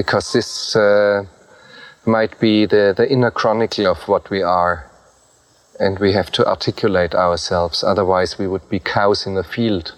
because this uh, might be the, the inner chronicle of what we are. And we have to articulate ourselves, otherwise, we would be cows in a field.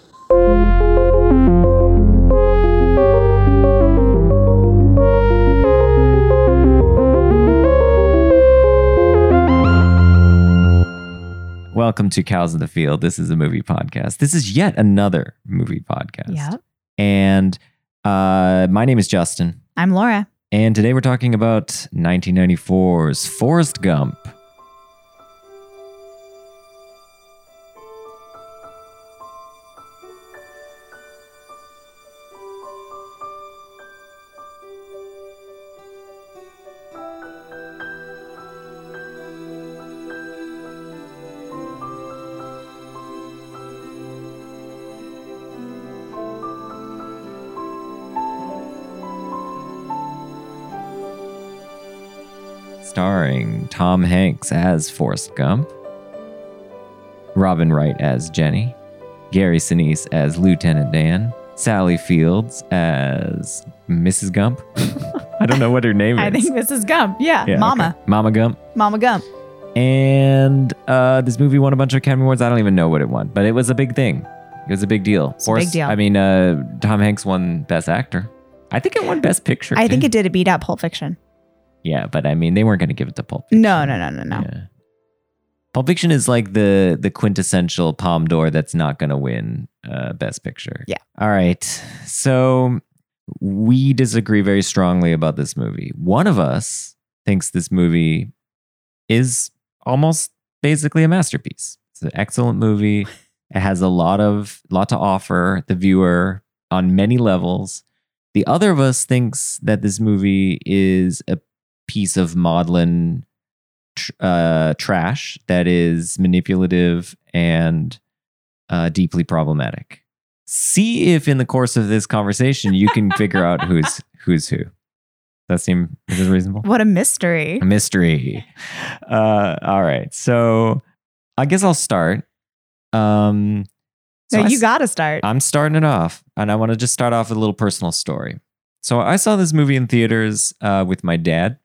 Welcome to Cows in the Field. This is a movie podcast. This is yet another movie podcast. Yeah. And uh, my name is Justin. I'm Laura. And today we're talking about 1994's Forrest Gump. Starring Tom Hanks as Forrest Gump, Robin Wright as Jenny, Gary Sinise as Lieutenant Dan, Sally Fields as Mrs. Gump. I don't know what her name is. I think this is Gump. Yeah. Yeah, Mama. okay. Mama Gump. Mama Gump. And uh, this movie won a bunch of Academy Awards. I don't even know what it won, but it was a big thing. It was a big deal. a big deal. I mean, uh, Tom Hanks won Best Actor. I think it won Best Picture. I think it did. It beat out Pulp Fiction. Yeah, but I mean, they weren't going to give it to Pulp Fiction. No, no, no, no, no. Yeah. Pulp Fiction is like the the quintessential Palme d'Or that's not going to win uh, Best Picture. Yeah. All right. So we disagree very strongly about this movie. One of us thinks this movie is almost basically a masterpiece. It's an excellent movie. It has a lot of lot to offer the viewer on many levels. The other of us thinks that this movie is a piece of maudlin tr- uh, trash that is manipulative and uh, deeply problematic. See if in the course of this conversation you can figure out who's who's who. Does that seem is this reasonable? What a mystery. A mystery. Uh, all right, so I guess I'll start. Um, so no, you got to start. I'm starting it off, and I want to just start off with a little personal story. So I saw this movie in theaters uh, with my dad,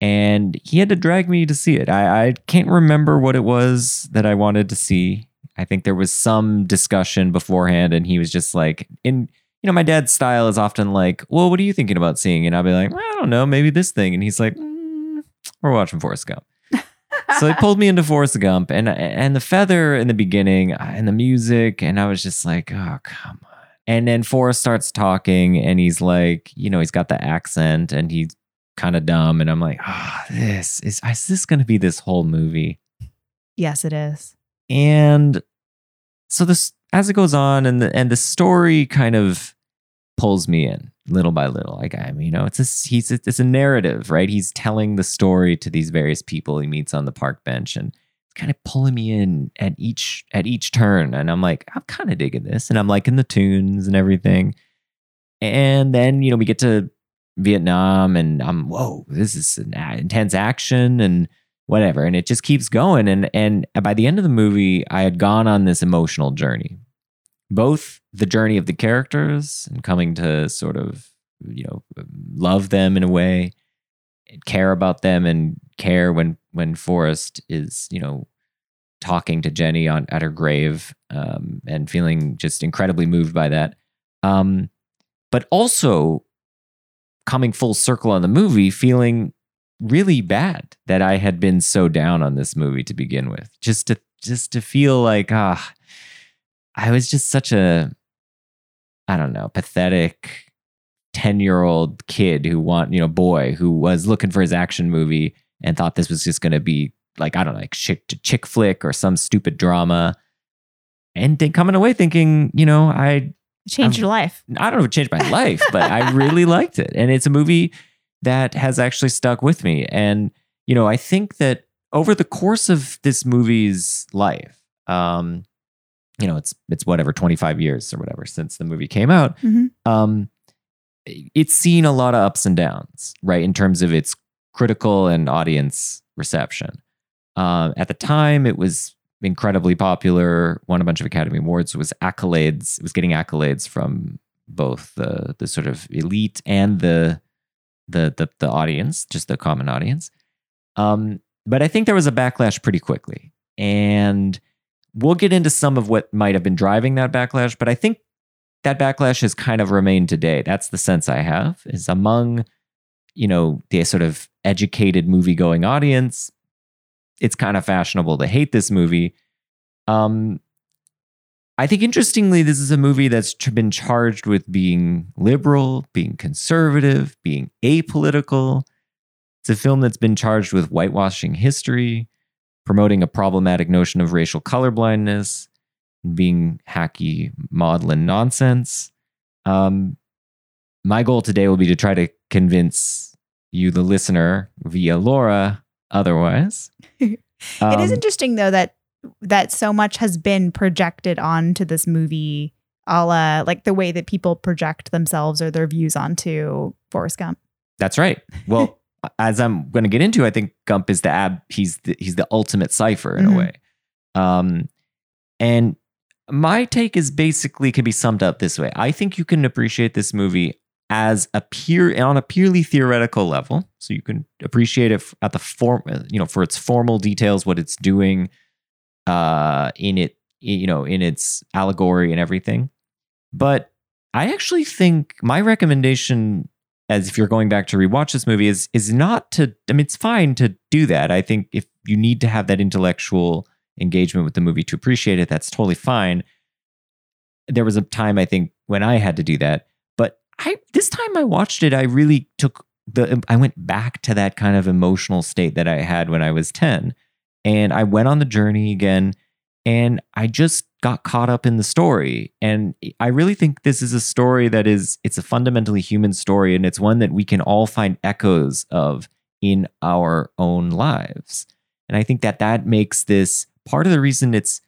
and he had to drag me to see it. I, I can't remember what it was that I wanted to see. I think there was some discussion beforehand, and he was just like, in you know, my dad's style is often like, "Well, what are you thinking about seeing?" And I'll be like, "I don't know, maybe this thing," and he's like, "Mm, "We're watching Forrest Gump." so he pulled me into Forrest Gump, and and the feather in the beginning, uh, and the music, and I was just like, oh come on. And then Forrest starts talking, and he's like, you know, he's got the accent, and he's kind of dumb, and I'm like, oh, this is is this going to be this whole movie? yes, it is. And so this as it goes on, and the and the story kind of pulls me in little by little. Like I mean, you know, it's a he's it's a narrative, right? He's telling the story to these various people he meets on the park bench, and it's kind of pulling me in at each at each turn. And I'm like, I'm kind of digging this, and I'm liking the tunes and everything. And then you know we get to Vietnam, and I'm whoa, this is an intense action and whatever, and it just keeps going. And and by the end of the movie, I had gone on this emotional journey. Both the journey of the characters and coming to sort of you know love them in a way care about them and care when when Forrest is you know talking to Jenny on at her grave um, and feeling just incredibly moved by that. Um, but also coming full circle on the movie feeling really bad that I had been so down on this movie to begin with just to just to feel like ah I was just such a, I don't know, pathetic 10 year old kid who want, you know, boy who was looking for his action movie and thought this was just going to be like, I don't know, like chick, chick flick or some stupid drama. And coming away thinking, you know, I, changed I'm- your life. I don't know if it changed my life, but I really liked it. And it's a movie that has actually stuck with me. And, you know, I think that over the course of this movie's life, um, you know, it's it's whatever, 25 years or whatever since the movie came out. Mhm. Um, it's seen a lot of ups and downs, right? In terms of its critical and audience reception. Um, at the time, it was incredibly popular, won a bunch of Academy Awards, was accolades, was getting accolades from both the the sort of elite and the the the, the audience, just the common audience. Um, but I think there was a backlash pretty quickly, and we'll get into some of what might have been driving that backlash. But I think that backlash has kind of remained today. That's the sense I have is among you know the sort of educated movie going audience. It's kind of fashionable to hate this movie. Um, I think interestingly, this is a movie that's been charged with being liberal, being conservative, being apolitical. It's a film that's been charged with whitewashing history, promoting a problematic notion of racial colorblindness, being hacky maudlin nonsense. Um, my goal today will be to try to convince you, the listener, via Laura, otherwise. It is Um, interesting though that that so much has been projected onto this movie, a la like the way that people project themselves or their views onto Forrest Gump. That's right. Well, as I'm going to get into, I think Gump is the ab. He's the, he's the ultimate cipher in Mhm. a way. Um, and my take is basically can be summed up this way. I think you can appreciate this movie as a pure on a purely theoretical level. So you can appreciate it at the form, you know, for its formal details, what it's doing, uh, in it, you know, in its allegory and everything. But I actually think my recommendation as if you're going back to rewatch this movie is is not to I mean it's fine to do that. I think if you need to have that intellectual engagement with the movie to appreciate it, that's totally fine. There was a time I think when I had to do that, I this time I watched it, I really took the um, I went back to that kind of emotional state that I had when I was 10 and I went on the journey again and I just got caught up in the story and I really think this is a story that is it's a fundamentally human story and it's one that we can all find echoes of in our own lives. And I think that that makes this part of the reason it's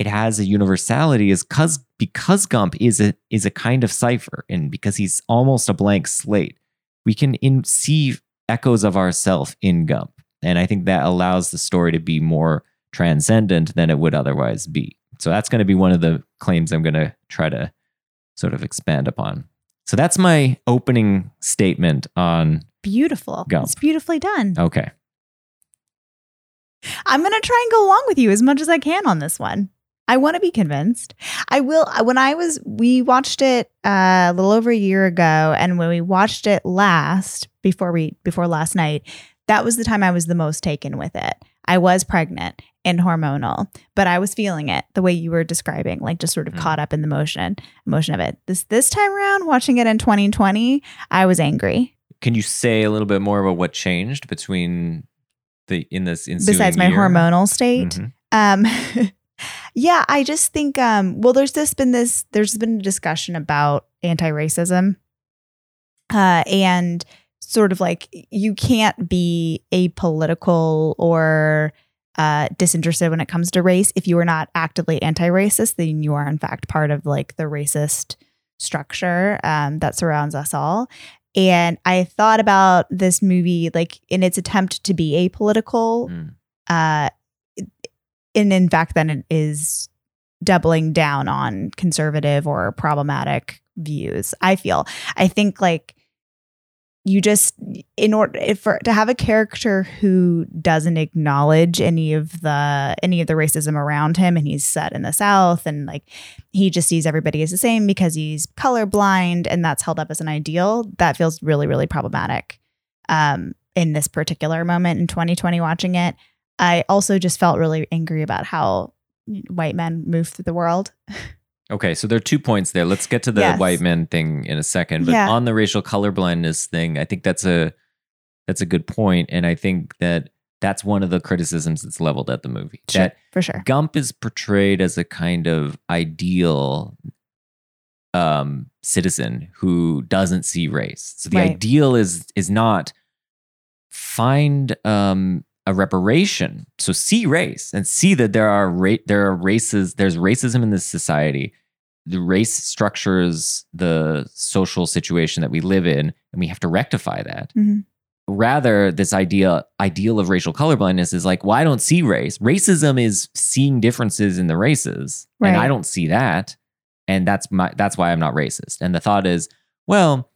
it has a universality is cuz because Gump is a is a kind of cipher and because he's almost a blank slate. We can in, see echoes of ourself in Gump. And I think that allows the story to be more transcendent than it would otherwise be. So that's going to be one of the claims I'm going to try to sort of expand upon. So that's my opening statement on Beautiful. Gump. It's beautifully done. okay. I'm going to try and go along with you as much as I can on this one. I want to be convinced. I will. When I was, we watched it uh, a little over a year ago, and when we watched it last, before we before last night, that was the time I was the most taken with it. I was pregnant and hormonal, but I was feeling it the way you were describing, like just sort of Mm. caught up in the motion, emotion of it. This this time around, watching it in 2020, I was angry. Can you say a little bit more about what changed between the in this Besides my year? hormonal state, Mhm. Um, yeah, I just think, um, well, there's this been this, there's been a discussion about anti-racism, uh, and sort of like you can't be apolitical or uh, disinterested when it comes to race if you are not actively anti-racist. Then you are in fact part of like the racist structure um, that surrounds us all. And I thought about this movie like in its attempt to be apolitical Mm. uh, and in fact, then it is doubling down on conservative or problematic views. I feel. I think like you just in order for to have a character who doesn't acknowledge any of the any of the racism around him and he's set in the south and like he just sees everybody as the same because he's colorblind and that's held up as an ideal that feels really really problematic um in this particular moment in 2020 watching it I also just felt really angry about how white men move through the world. Okay, so there are two points there. Let's get to the Yes. white men thing in a second. But Yeah. on the racial colorblindness thing, I think that's a that's a good point, and I think that that's one of the criticisms that's leveled at the movie. That for sure. Gump is portrayed as a kind of ideal um, citizen who doesn't see race. So the Right. ideal is is not find um, a reparation. So see race and see that there are ra- there are races. There's racism in this society. The race structures the social situation that we live in, and we have to rectify that Mhm. rather this idea ideal of racial colorblindness is like well i don't see race racism is seeing differences in the races and i don't see that and that's my that's why I'm not racist. And the thought is, well,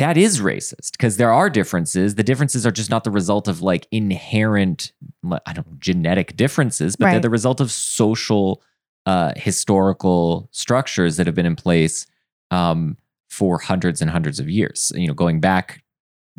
that is racist because there are differences. The differences are just not the result of like inherent, I don't know, genetic differences, but they're the result of social, uh, historical structures that have been in place um, for hundreds and hundreds of years. You know, going back,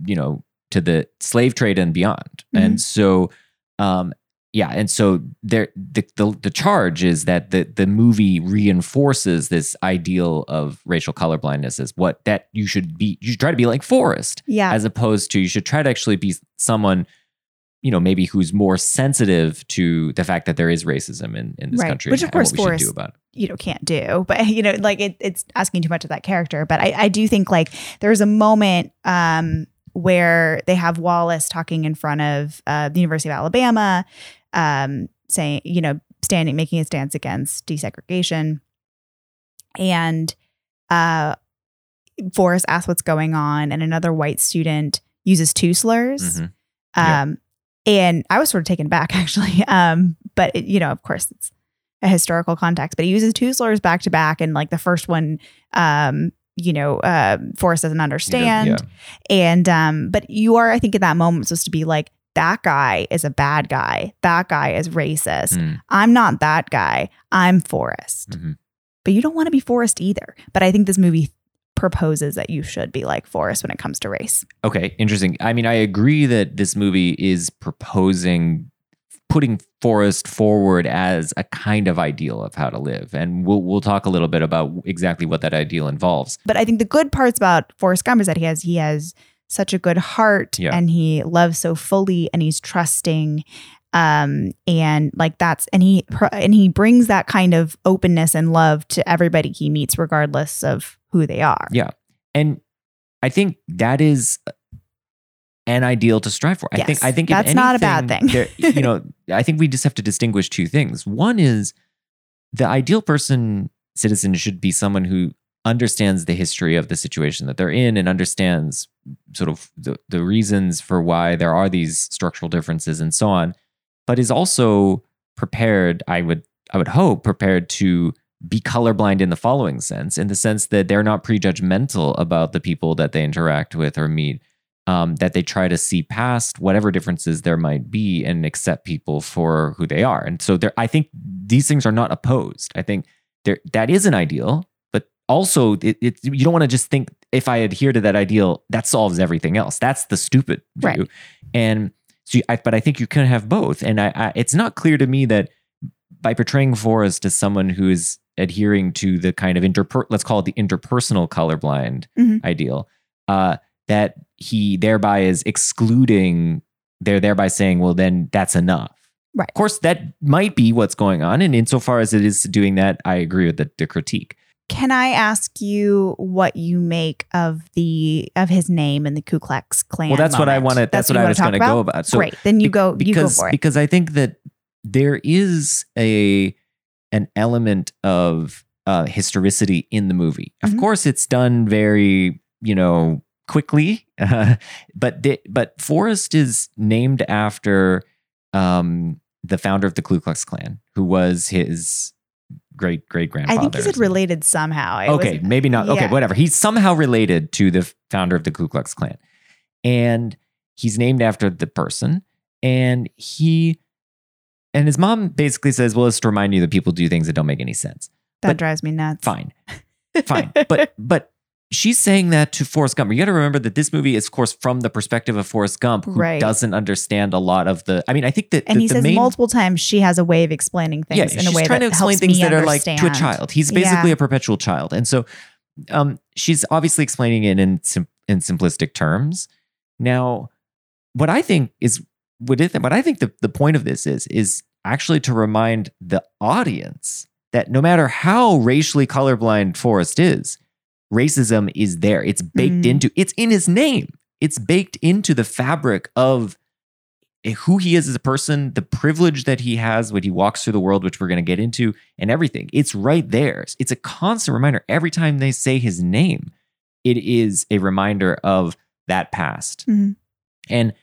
you know, to the slave trade and beyond. Mhm. And so, um, yeah, and so there, the, the the charge is that the the movie reinforces this ideal of racial colorblindness as what that you should be. You should try to be like Forrest, Yeah. as opposed to you should try to actually be someone, you know, maybe who's more sensitive to the fact that there is racism in in this Right. country, Which, of course, what we should do about it. you know can't do but you know like it, it's asking too much of that character but I, I do think like there's a moment um where they have wallace talking in front of uh, the university of alabama um saying you know standing making a stance against desegregation and uh forrest asks what's going on and another white student uses two slurs Mhm. Yeah. um and i was sort of taken back, actually um but it, you know of course it's a historical context but he uses two slurs back to back and like the first one um you know uh forrest doesn't understand Yeah. and um but you are i think in that moment supposed to be like that guy is a bad guy. That guy is racist. Mm, i'm not that guy. I'm forrest. Mhm. but you don't want to be forrest either. But i think this movie proposes that you should be like forrest when it comes to race. Okay, interesting. I mean, I agree that this movie is proposing putting Forrest forward as a kind of ideal of how to live, and we'll we'll talk a little bit about exactly what that ideal involves. But I think the good parts about Forrest Gump is that he has he has such a good heart Yeah. and he loves so fully and he's trusting um and like that's and he and he brings that kind of openness and love to everybody he meets regardless of who they are. Yeah, and I think that is an ideal to strive for. I Yes, think I think that's not a bad thing. there- you know, I think we just have to distinguish two things. One is the ideal person citizen should be someone who understands the history of the situation that they're in and understands sort of the, the reasons for why there are these structural differences and so on, but is also prepared, I would I would hope, prepared to be colorblind in the following sense, in the sense that they're not prejudgmental about the people that they interact with or meet, um, that they try to see past whatever differences there might be and accept people for who they are. And so there, I think these things are not opposed. I think there that is an ideal, also it, it you don't want to just think if I adhere to that ideal, that solves everything else. That's the stupid view. Right. And so, you- I, but I think you can have both. And I, I, it's not clear to me that by portraying Forrest as someone who is adhering to the kind of interper, let's call it the interpersonal colorblind Mhm. ideal, uh, that he thereby is excluding. They're thereby saying, well, then that's enough. Right. Of course, that might be what's going on, and insofar as it is doing that, I agree with the, the critique. Can I ask you what you make of the of his name in the Ku Klux Klan? Well, that's what I wanted. That's, what what I was going to go about. So Great, then you go. You go because for it. because I think that there is a an element of uh, historicity in the movie. Of Mhm. course, it's done very you know quickly, uh, but the, but Forrest is named after um, the founder of the Ku Klux Klan, who was his great great grandfather. I think he said related somehow. I Okay, was- maybe not. Okay, whatever. He's somehow related to the founder of the Ku Klux Klan. And he's named after the person. And he and his mom basically says, Well, it's to remind you that people do things that don't make any sense. that but- drives me nuts. Fine. Fine. but but she's saying that to Forrest Gump. You gotta remember that this movie is, of course, from the perspective of Forrest Gump, who Right. doesn't understand a lot of the I mean, I think that and the, he says main multiple times she has a way of explaining things yeah, in she's a way trying that to explain things that are like to a child. He's basically Yeah. a perpetual child, and so um, she's obviously explaining it in sim- in simplistic terms. Now, what I think is what is what I think the, the point of this is is actually to remind the audience that no matter how racially colorblind Forrest is, racism is there. It's baked Mhm. into it's in his name. It's baked into the fabric of who he is as a person, the privilege that he has when he walks through the world, which we're going to get into, and everything. It's right there. It's a constant reminder. Every time they say his name, it is a reminder of that past. Mhm. And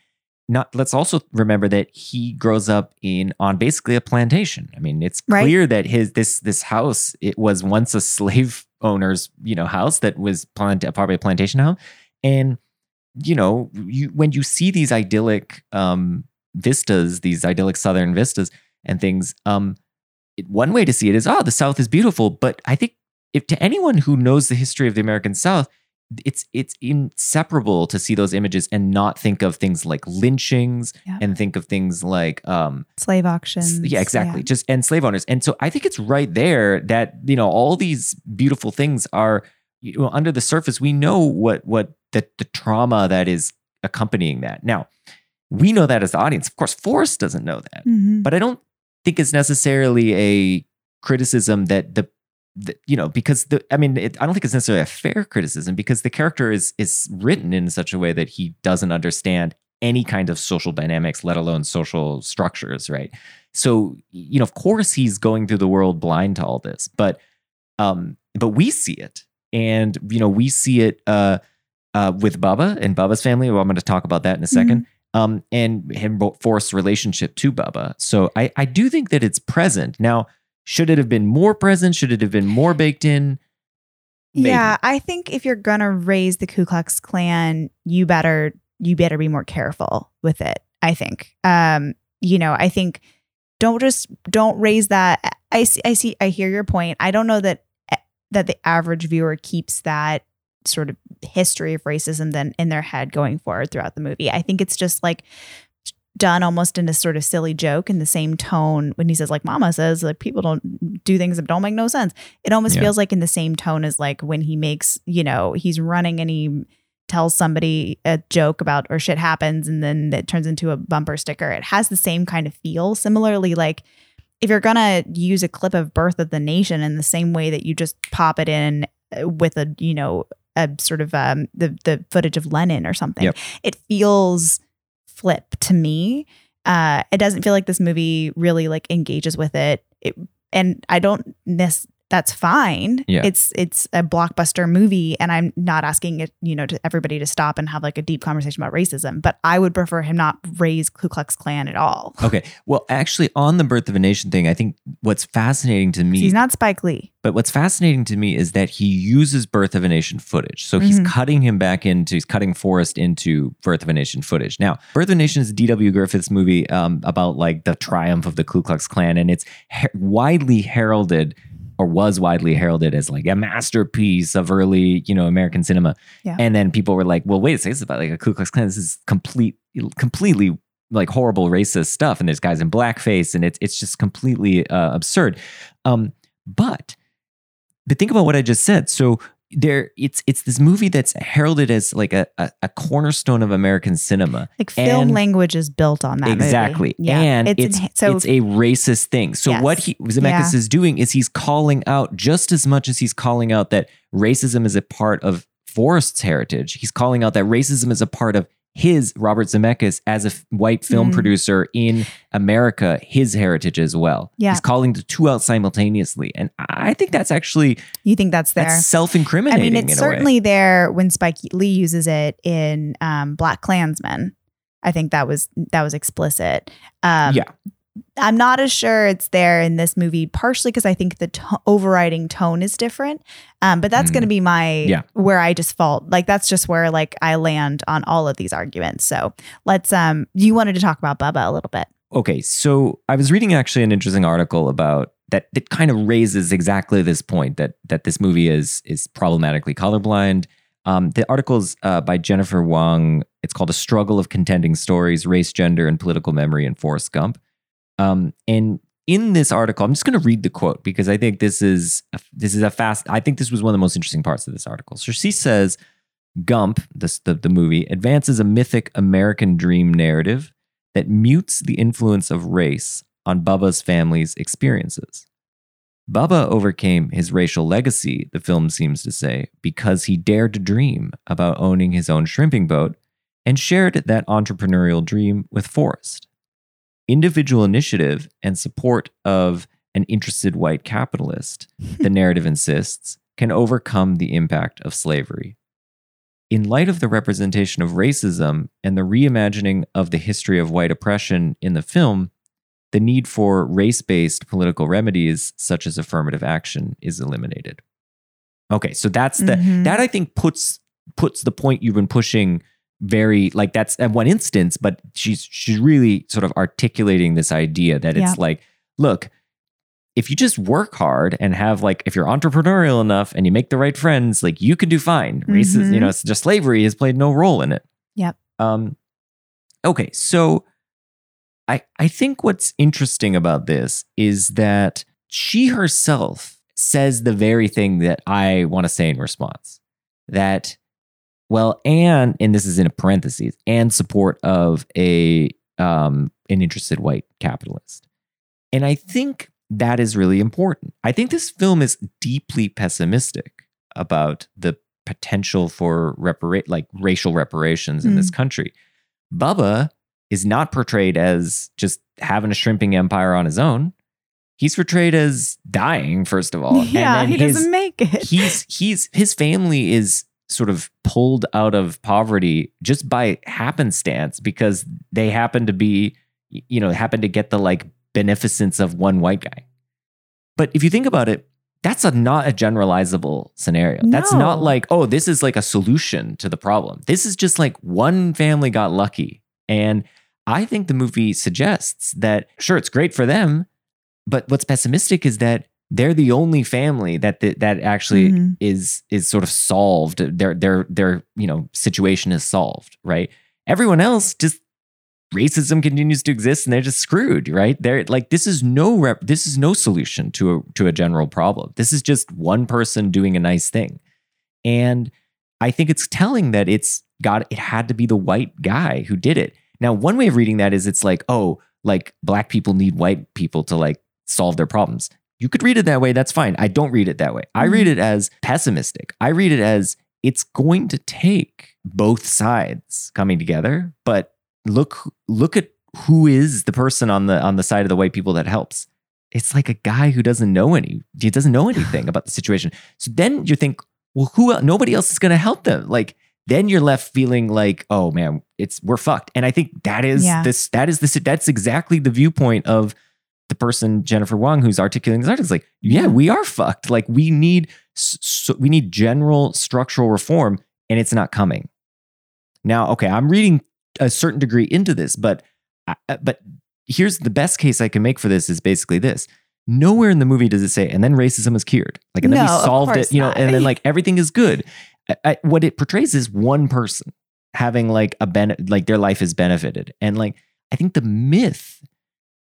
not let's also remember that he grows up in on basically a plantation. I mean, it's Right. clear that his this this house it was once a slave owner's you know house that was plant, a probably a plantation home, and you know you when you see these idyllic um, vistas, these idyllic southern vistas and things, um, it, one way to see it is oh the South is beautiful, but I think if to anyone who knows the history of the American South, it's it's inseparable to see those images and not think of things like lynchings Yeah. and think of things like um Slave auctions. yeah exactly just and slave owners and so i think it's right there that you know all these beautiful things are you know under the surface we know what what the, the trauma that is accompanying that now we know that as the audience of course forrest doesn't know that Mhm. but I don't think it's necessarily a criticism that the, the you know because the I mean it, I don't think it's necessarily a fair criticism because the character is is written in such a way that he doesn't understand any kind of social dynamics, let alone social structures, right? So you know, of course, he's going through the world blind to all this, but um, but we see it, and you know, we see it uh, uh, with Bubba and Bubba's family. Well, I'm going to talk about that in a 2nd um, and him Forrest's relationship to Bubba. So I, I do think that it's present. Now, should it have been more present? Should it have been more baked in? Maybe. Yeah, I think if you're gonna raise the Ku Klux Klan, you better you better be more careful with it. I think. Um, you know, I think don't just don't raise that. I see. I see. I hear your point. I don't know that eh, that the average viewer keeps that sort of history of racism then in their head going forward throughout the movie. I think it's just like done almost in a sort of silly joke in the same tone when he says like mama says like people don't do things that don't make no sense it almost Yeah. feels like in the same tone as like when he makes you know he's running and he tells somebody a joke about or shit happens and then it turns into a bumper sticker it has the same kind of feel similarly like if you're gonna use a clip of birth of the nation in the same way that you just pop it in uh, with a you know a sort of um the the footage of lennon or something Yep. it feels flip to me. Uh it doesn't feel like this movie really like engages with it, it and i don't miss that's fine Yeah. it's it's a blockbuster movie and i'm not asking it you know to everybody to stop and have like a deep conversation about racism but i would prefer him not raise ku klux klan at all Okay. Well, actually, on the Birth of a Nation thing, I think what's fascinating to me he's not spike lee But what's fascinating to me is that he uses Birth of a Nation footage. So he's Mhm. cutting him back into, he's cutting Forrest into Birth of a Nation footage. Now, Birth of a Nation is a D.W. Griffiths movie um, about like the triumph of the Ku Klux Klan, and it's her- widely heralded or was widely heralded as like a masterpiece of early, you know, American cinema. Yeah. And then people were like, well, wait a second, this is about like a Ku Klux Klan. This is complete, completely like horrible racist stuff. And there's guys in blackface, and it's it's just completely uh, absurd. Um, but but think about what I just said. So there, it's it's this movie that's heralded as like a a, a cornerstone of American cinema. like film And- language is built on that movie. exactly, yeah and it's enha- so it's a racist thing. So Yes. what he Zemeckis is doing is he's calling out just as much as he's calling out that racism is a part of Forrest's heritage. He's calling out that racism is a part of his Robert Zemeckis as a f- white film Mm. producer in America, his heritage as well. Yeah. He's calling the two out simultaneously, and I think that's actually you think that's there that's self-incriminating. I mean, it's in certainly there when Spike Lee uses it in um, BlacKkKlansman. I think that was that was explicit. Um, yeah, I'm not as sure it's there in this movie, partially because I think the to- overriding tone is different. Um, but that's Mm. going to be my Yeah. where I just fault. Like that's just where like I land on all of these arguments. So let's um, you wanted to talk about Bubba a little bit. Okay, so I was reading actually an interesting article about that that kind of raises exactly this point that that this movie is is problematically colorblind. Um, the article is uh, by Jennifer Wang. It's called "A Struggle of Contending Stories: Race, Gender, and Political Memory in Forrest Gump." Um, and in this article, I'm just going to read the quote because I think this is a, this is a fast. I think this was one of the most interesting parts of this article. So she says, Gump, this the, the movie, advances a mythic American dream narrative that mutes the influence of race on Bubba's family's experiences. Bubba overcame his racial legacy, the film seems to say, because he dared to dream about owning his own shrimping boat and shared that entrepreneurial dream with Forrest. Individual initiative and support of an interested white capitalist, the narrative insists, can overcome the impact of slavery. in light of the representation of racism and the reimagining of the history of white oppression in the film, the need for race based political remedies, such as affirmative action, is eliminated. Okay, so that's the Mhm. that I think puts puts the point you've been pushing very like that's at one instance, but she's she's really sort of articulating this idea that it's Yeah. like, look, if you just work hard and have like if you're entrepreneurial enough and you make the right friends, like you can do fine. Racism, you know, it's just slavery has played no role in it. Yep. Um okay, so I I think what's interesting about this is that she herself says the very thing that I want to say in response. That well, and and this is in a parentheses, and support of a um an interested white capitalist. And I think that is really important. I think this film is deeply pessimistic about the potential for reparate like racial reparations in this country. Bubba is not portrayed as just having a shrimping empire on his own. He's portrayed as dying, first of all. yeah, he his- doesn't make it. he's he's his family is sort of pulled out of poverty just by happenstance because they happen to be you know happen to get the like beneficence of one white guy. But if you think about it that's a not a generalizable scenario. That's not like oh this is like a solution to the problem. This is just like one family got lucky. And i think the movie suggests that sure it's great for them but what's pessimistic is that they're the only family that that, that actually Mhm. is is sort of solved. Their their their you know situation is solved right? Everyone else just racism continues to exist and they're just screwed right? They're like this is no rep this is no solution to a to a general problem. This is just one person doing a nice thing. And i think it's telling that it's got it had to be the white guy who did it. Now one way of reading that is it's like oh like black people need white people to like solve their problems you could read it that way that's fine. I don't read it that way. I read mm. it as pessimistic. I read it as it's going to take both sides coming together but look look at who is the person on the on the side of the white people that helps. It's like a guy who doesn't know any he doesn't know anything about the situation. So then you think well who el- nobody else is going to help them. Like then you're left feeling like oh man it's we're fucked. And i think that is Yeah. this that is this that's exactly the viewpoint of the person Jennifer Wang who's articulating this article is like, yeah, we are fucked. Like we need so we need general structural reform, and it's not coming. Now, okay, I'm reading a certain degree into this, but I- I- but here's the best case I can make for this is basically this. Nowhere in the movie does it say, and then racism is cured. Like, and then No, we solved it, you know, not. and then like everything is good. I, I, what it portrays is one person having like a ben, like their life is benefited. And like, I think the myth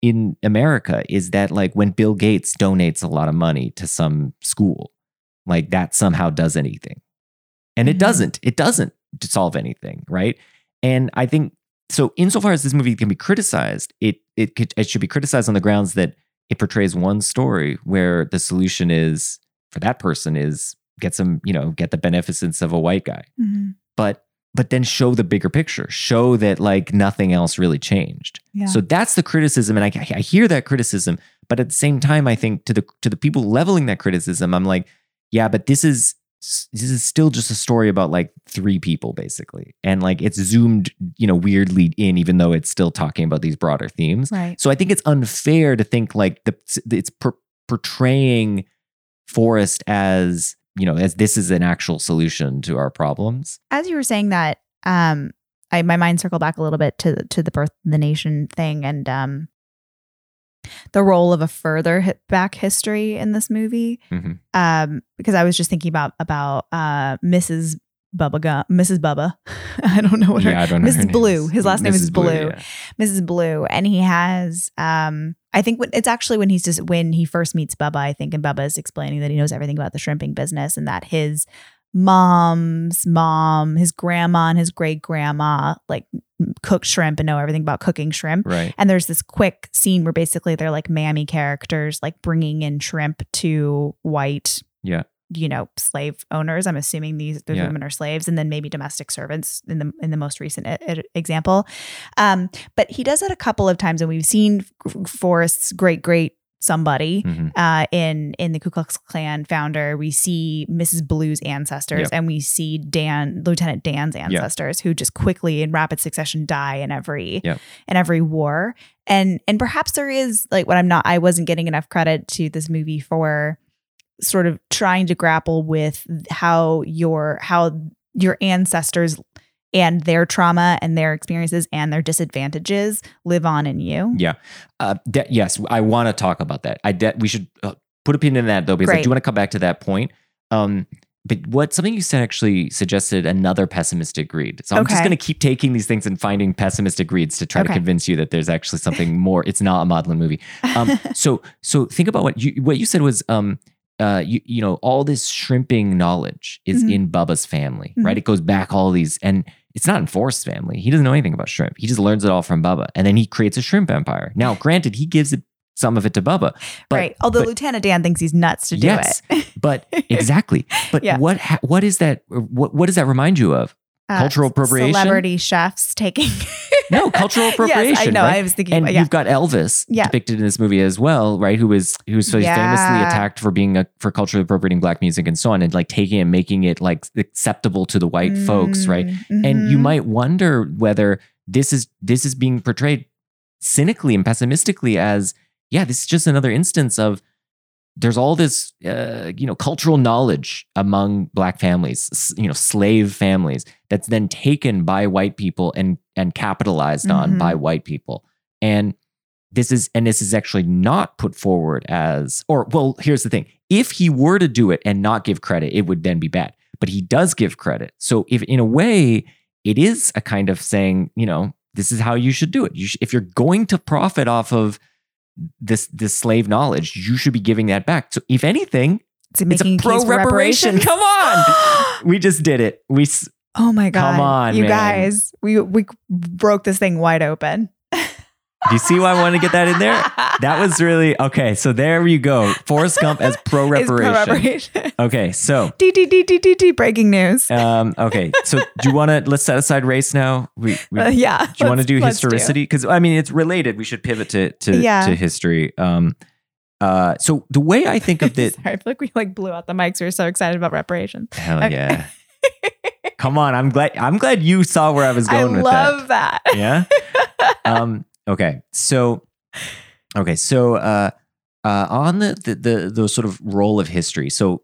in America is that like when Bill Gates donates a lot of money to some school, like that somehow does anything. And it Mhm. doesn't. It doesn't solve anything, right? And I think so insofar as this movie can be criticized, it it could, it should be criticized on the grounds that it portrays one story where the solution is for that person is get some, you know, get the beneficence of a white guy Mhm. but but then show the bigger picture show that like nothing else really changed Yeah. so that's the criticism and I, I hear that criticism but at the same time i think to the to the people leveling that criticism i'm like yeah but this is this is still just a story about like three people basically and like it's zoomed you know weirdly in even though it's still talking about these broader themes right. so I think it's unfair to think like the it's per, portraying Forrest as you know as this is an actual solution to our problems. As you were saying that, um, I my mind circled back a little bit to to the birth of the nation thing and um, the role of a further hit back history in this movie. Mhm. Um, because I was just thinking about about uh Mrs. Bubba Gum, Mrs. Bubba. I don't know what her Yeah, I don't know. her Mrs. name Blue. is. His last name is Mrs. Blue. yeah. Mrs. Blue, and he has um I think when, it's actually when he's just when he first meets Bubba, I think, and Bubba is explaining that he knows everything about the shrimping business and that his mom's mom, his grandma, and his great grandma like cook shrimp and know everything about cooking shrimp. Right. And there's this quick scene where basically they're like mammy characters, like bringing in shrimp to white, Yeah. You know, slave owners. I'm assuming these those Yeah. women are slaves, and then maybe domestic servants in the in the most recent e- example. Um, but he does it a couple of times, and we've seen Forrest's great great somebody Mhm. uh, in in the Ku Klux Klan founder. We see Mrs. Blue's ancestors, Yep. and we see Dan, Lieutenant Dan's ancestors, who just quickly in rapid succession die in every Yep. in every war. And and perhaps there is like what I'm not. I wasn't getting enough credit to this movie for sort of trying to grapple with how your how your ancestors and their trauma and their experiences and their disadvantages live on in you. Yeah. Uh, de- yes, I want to talk about that. I de- we should uh, put a pin in that though, because I do want to come back to that point. Um, but what something you said actually suggested another pessimistic read. So I'm just going to keep taking these things and finding pessimistic reads to try to convince you that there's actually something more. It's not a maudlin movie. Um, so so think about what you what you said was um uh you you know all this shrimping knowledge is Mhm. in Bubba's family, Mhm. right? It goes back all these and it's not in Forrest's family. He doesn't know anything about shrimp. He just learns it all from Bubba, and then he creates a shrimp empire. Now, granted, he gives it some of it to Bubba, but right. Although but- Lieutenant Dan thinks he's nuts to do Yes. it. but exactly. But Yeah. what ha- what is that? What what does that remind you of? Uh, Cultural appropriation? Celebrity chefs taking. No, cultural appropriation. yes, I know. right? I was thinking. and yeah. you've got Elvis Yeah. depicted in this movie as well, right? Who was who was so he's famously attacked for being a, for culturally appropriating black music and so on, and like taking and making it like acceptable to the white folks, right? Mm, And you mhm. might wonder whether this is this is being portrayed cynically and pessimistically as yeah, this is just another instance of there's all this uh, you know cultural knowledge among black families, you know slave families that's then taken by white people and and capitalized on Mhm. by white people. And this is and this is actually not put forward as or well, here's the thing. If he were to do it and not give credit, it would then be bad. But he does give credit. So if in a way it is a kind of saying, you know, this is how you should do it. You sh- if you're going to profit off of this this slave knowledge, you should be giving that back. So if anything, Is it it's a pro reparation. Come on. we just did it. We s- oh my god! Come on, you man. guys, we we broke this thing wide open. Do you see why I want to get that in there? That was really okay. So there you go. Forrest Gump as pro reparation. Okay, so D D D D D D breaking news. um, okay, so do you want to let's set aside race now? We, we Uh, yeah. do you want to do historicity? Because I mean, it's related. We should pivot to to, Yeah. to history. Um, uh, so the way I think of it, Sorry, I feel like we like blew out the mics. We were so excited about reparations. hell Okay. yeah! Come on, I'm glad. I'm glad you saw where I was I going with I love that. that. Yeah. um. Okay. So. Okay. So. Uh. Uh. On the the the, the sort of role of history. So.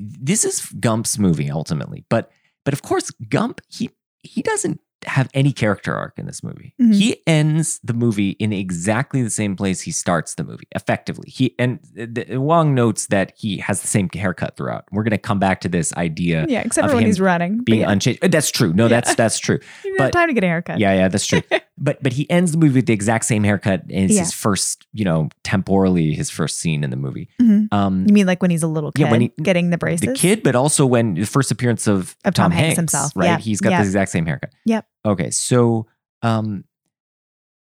This is Gump's movie ultimately, but but of course Gump he he doesn't have any character arc in this movie. Mhm. He ends the movie in exactly the same place he starts the movie, effectively. He and the, Wang notes that he has the same haircut throughout. We're going to come back to this idea Yeah, except of for when he's running. Being yeah, unchanged. Uh, That's true. No, Yeah. that's that's true. you but- time to get a haircut. Yeah, yeah, that's true. but but he ends the movie with the exact same haircut. And it's Yeah. his first, you know, temporally his first scene in the movie. Mhm. Um, You mean like when he's a little kid Yeah, when he- getting the braces? the kid, but also when the first appearance of, Of Tom Hanks himself. right? He's got the exact same haircut. Yep. Okay, so um,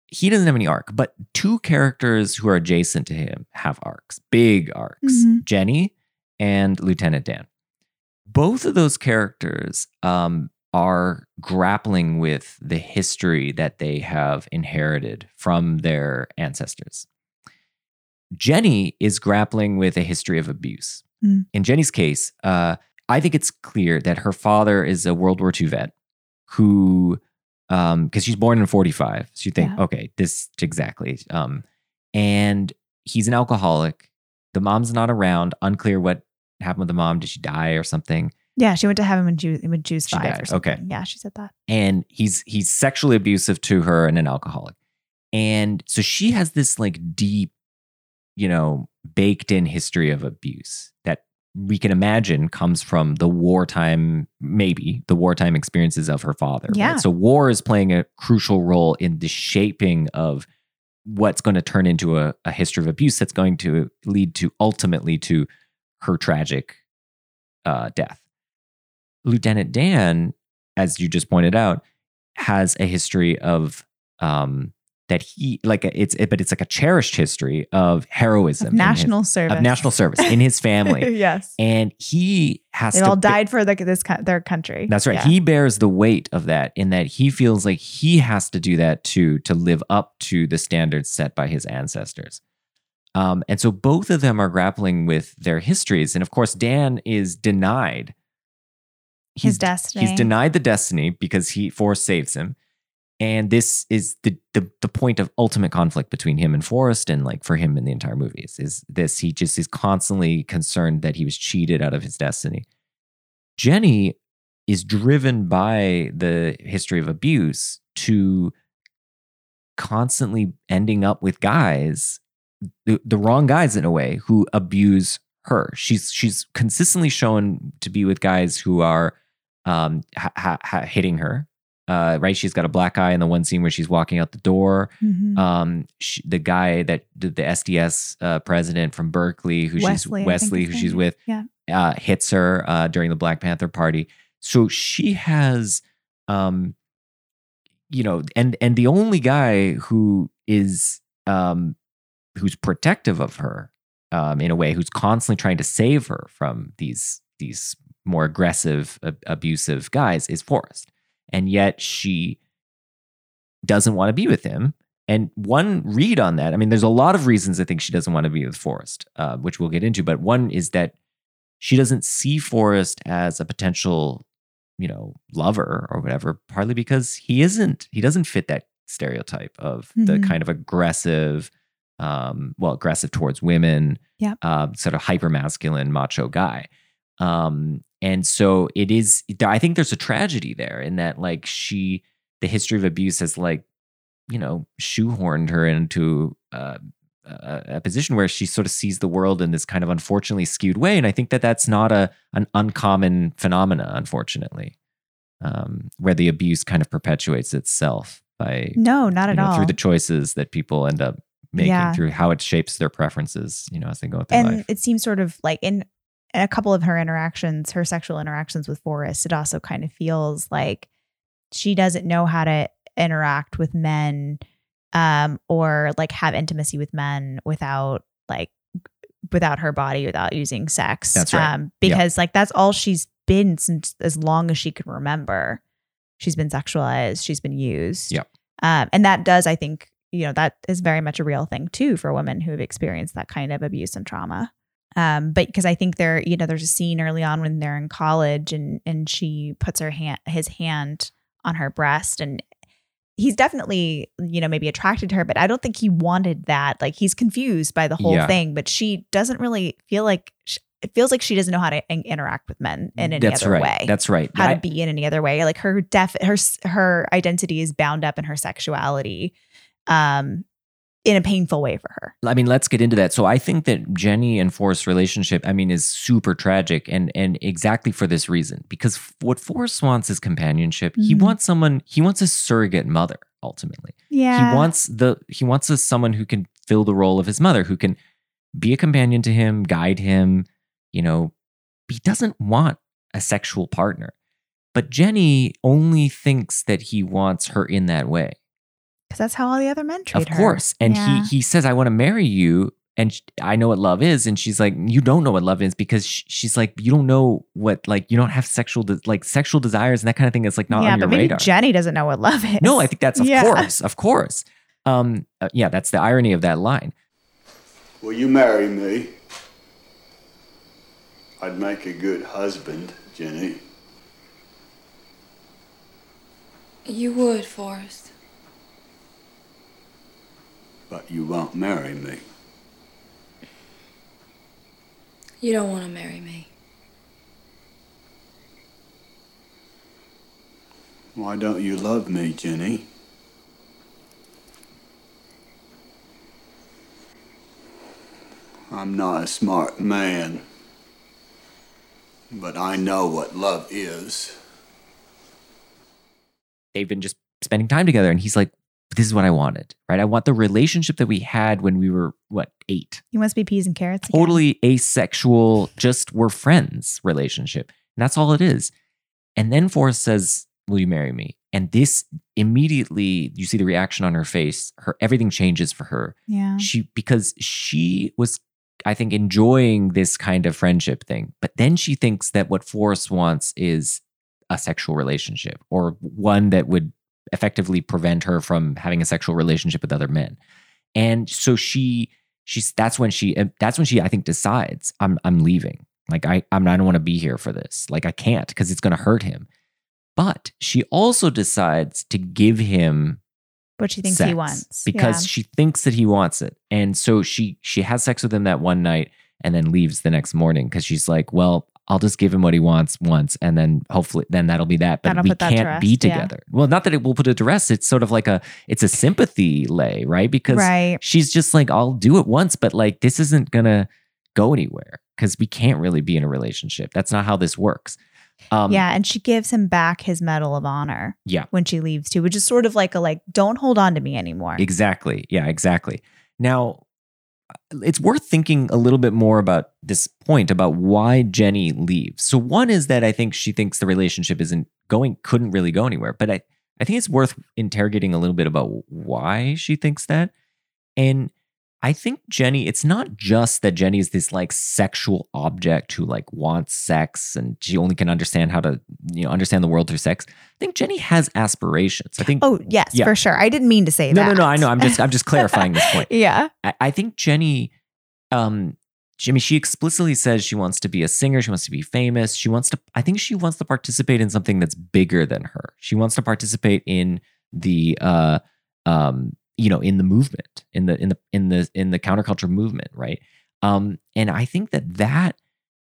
he doesn't have any arc, but two characters who are adjacent to him have arcs, big arcs. Mhm. Jenny and Lieutenant Dan. Both of those characters um, are grappling with the history that they have inherited from their ancestors. Jenny is grappling with a history of abuse. Mm. In Jenny's case, uh, I think it's clear that her father is a World War II vet who, because she's born in 45. So you think, Yeah. okay, this exactly. Um, and he's an alcoholic. The mom's not around. Unclear what happened with the mom. Did she die or something? Yeah, she went to heaven when she was when she was She five died. or something. Okay. Yeah, she said that. and he's he's sexually abusive to her and an alcoholic and so she has this like deep you know baked in history of abuse that we can imagine comes from the wartime maybe the wartime experiences of her father right? Yeah. so war is playing a crucial role in the shaping of what's going to turn into a, a history of abuse that's going to lead to ultimately to her tragic uh, death lieutenant dan as you just pointed out, has a history of um, that he like it's but it's like a cherished history of heroism, Of in his- national service. of national service in his family, yes. and he has They to. all died for the, this their country. That's right. Yeah. He bears the weight of that in that he feels like he has to do that too to live up to the standards set by his ancestors. Um, and so both of them are grappling with their histories. And of course, Dan is denied His destiny. He's denied the destiny because he Forrest saves him. And this is the, the the point of ultimate conflict between him and Forrest, and like for him in the entire movie is, is this he just is constantly concerned that he was cheated out of his destiny. Jenny is driven by the history of abuse to constantly ending up with guys, the, the wrong guys in a way, who abuse her. She's she's consistently shown to be with guys who are um, ha- ha- hitting her. Uh, right, she's got a black eye in the one scene where she's walking out the door. Mhm. Um, she, the guy that the, the SDS uh, president from Berkeley, who Wesley, she's Wesley, who she's with, Yeah. uh, hits her uh, during the Black Panther party. So she has, um, you know, and and the only guy who is um, who's protective of her um, in a way, who's constantly trying to save her from these these more aggressive, ab- abusive guys is Forrest, and yet she doesn't want to be with him. And one read on that, I mean, there's a lot of reasons I think she doesn't want to be with Forrest, uh, which we'll get into. But one is that she doesn't see Forrest as a potential, you know, lover or whatever, partly because he isn't, he doesn't fit that stereotype of the Mhm. kind of aggressive, um, well, aggressive towards women, uh, sort of hyper masculine macho guy. Um, and so it is, I think there's a tragedy there in that, like, she, the history of abuse has, like, you know, shoehorned her into uh, a, a position where she sort of sees the world in this kind of unfortunately skewed way. And I think that that's not a an uncommon phenomena, unfortunately, um, where the abuse kind of perpetuates itself by No, not at know, all. through the choices that people end up making, Yeah. through how it shapes their preferences, you know, as they go through and life. it seems sort of like in a couple of her interactions, her sexual interactions with Forrest, it also kind of feels like she doesn't know how to interact with men um or like have intimacy with men without like without her body without using sex. That's right. um because like that's all she's been since as long as she can remember. She's been sexualized she's been used. Yep. um and that does i think you know that is very much a real thing too for women who have experienced that kind of abuse and trauma um but because i think there you know there's a scene early on when they're in college and and she puts her hand his hand on her breast and he's definitely you know maybe attracted to her but i don't think he wanted that like he's confused by the whole Yeah. thing but she doesn't really feel like sh it feels like she doesn't know how to in- interact with men in any That's other right. way That's right. how I- to be in any other way like her def her her identity is bound up in her sexuality um in a painful way for her I mean, let's get into that. So I think that Jenny and Forrest's relationship, I mean, is super tragic and and exactly for this reason. Because what Forrest wants is companionship. He Mhm. wants someone, he wants a surrogate mother, ultimately. yeah He wants the he wants a, someone who can fill the role of his mother, who can be a companion to him, guide him, you know. He doesn't want a sexual partner. But Jenny only thinks that he wants her in that way because that's how all the other men treat of her Of course and Yeah. he he says i want to marry you and sh- i know what love is and she's like you don't know what love is because sh- she's like you don't know what like you don't have sexual de- like sexual desires and that kind of thing is like not yeah on your but maybe radar jenny doesn't know what love is no i think that's of Yeah. course of course um uh, yeah that's the irony of that line Will you marry me? I'd make a good husband, Jenny. You would, Forrest. But you won't marry me. You don't want to marry me. Why don't you love me, Jenny? I'm not a smart man, but I know what love is. they've been just spending time together and he's like this is what i wanted right i want the relationship that we had when we were what eight you must be peas and carrots again. totally asexual, just we're friends relationship. And that's all it is. And then Forrest says, Will you marry me? And this immediately, you see the reaction on her face. Her everything changes for her. yeah She because she was, I think, enjoying this kind of friendship thing. But then she thinks that what Forrest wants is a sexual relationship or one that would effectively prevent her from having a sexual relationship with other men. And so she she's that's when she that's when she I think decides I'm I'm leaving. Like I I'm I don't want to be here for this. Like I can't because it's going to hurt him. But she also decides to give him What she thinks he wants. because Yeah. she thinks that he wants it. And so she she has sex with him that one night and then leaves the next morning because she's like, well, I'll just give him what he wants once and then hopefully then that'll be that. But That'll we put that to can't be rest, yeah. together. Well, not that it will put it to rest. It's sort of like a it's a sympathy lay, right? Because right. she's just like, I'll do it once, but like this isn't gonna go anywhere because we can't really be in a relationship. That's not how this works. Um, yeah, and she gives him back his medal of honor. Yeah. when she leaves too, which is sort of like a like, don't hold on to me anymore. Exactly. Yeah, exactly. Now, it's worth thinking a little bit more about this point about why Jenny leaves. So, one is that I think she thinks the relationship isn't going, couldn't really go anywhere. But I, I think it's worth interrogating a little bit about why she thinks that. And I think Jenny, it's not just that Jenny is this like sexual object who like wants sex and she only can understand how to, you know, understand the world through sex. I think Jenny has aspirations. I think Oh yes, Yeah. for sure. I didn't mean to say no, that. no, no. No. I know. I'm just, I'm just clarifying this point. yeah. I, I think Jenny, um, Jimmy, she explicitly says she wants to be a singer. She wants to be famous. She wants to. I think she wants to participate in something that's bigger than her. She wants to participate in the, uh, um, you know, in the movement, in the in the in the in the counterculture movement, right? Um, and I think that that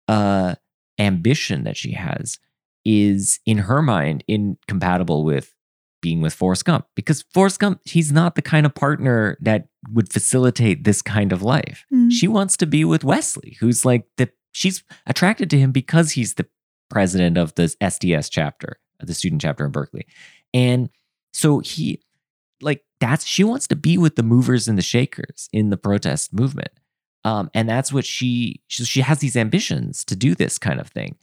uh, ambition that she has is in her mind incompatible with being with Forrest Gump because Forrest Gump, he's not the kind of partner that would facilitate this kind of life. Mm. She wants to be with Wesley, who's like the she's attracted to him because he's the president of the SDS chapter, the student chapter in Berkeley. And so he like that's she wants to be with the movers and the shakers in the protest movement. Um, and that's what she, she she has these ambitions to do this kind of thing.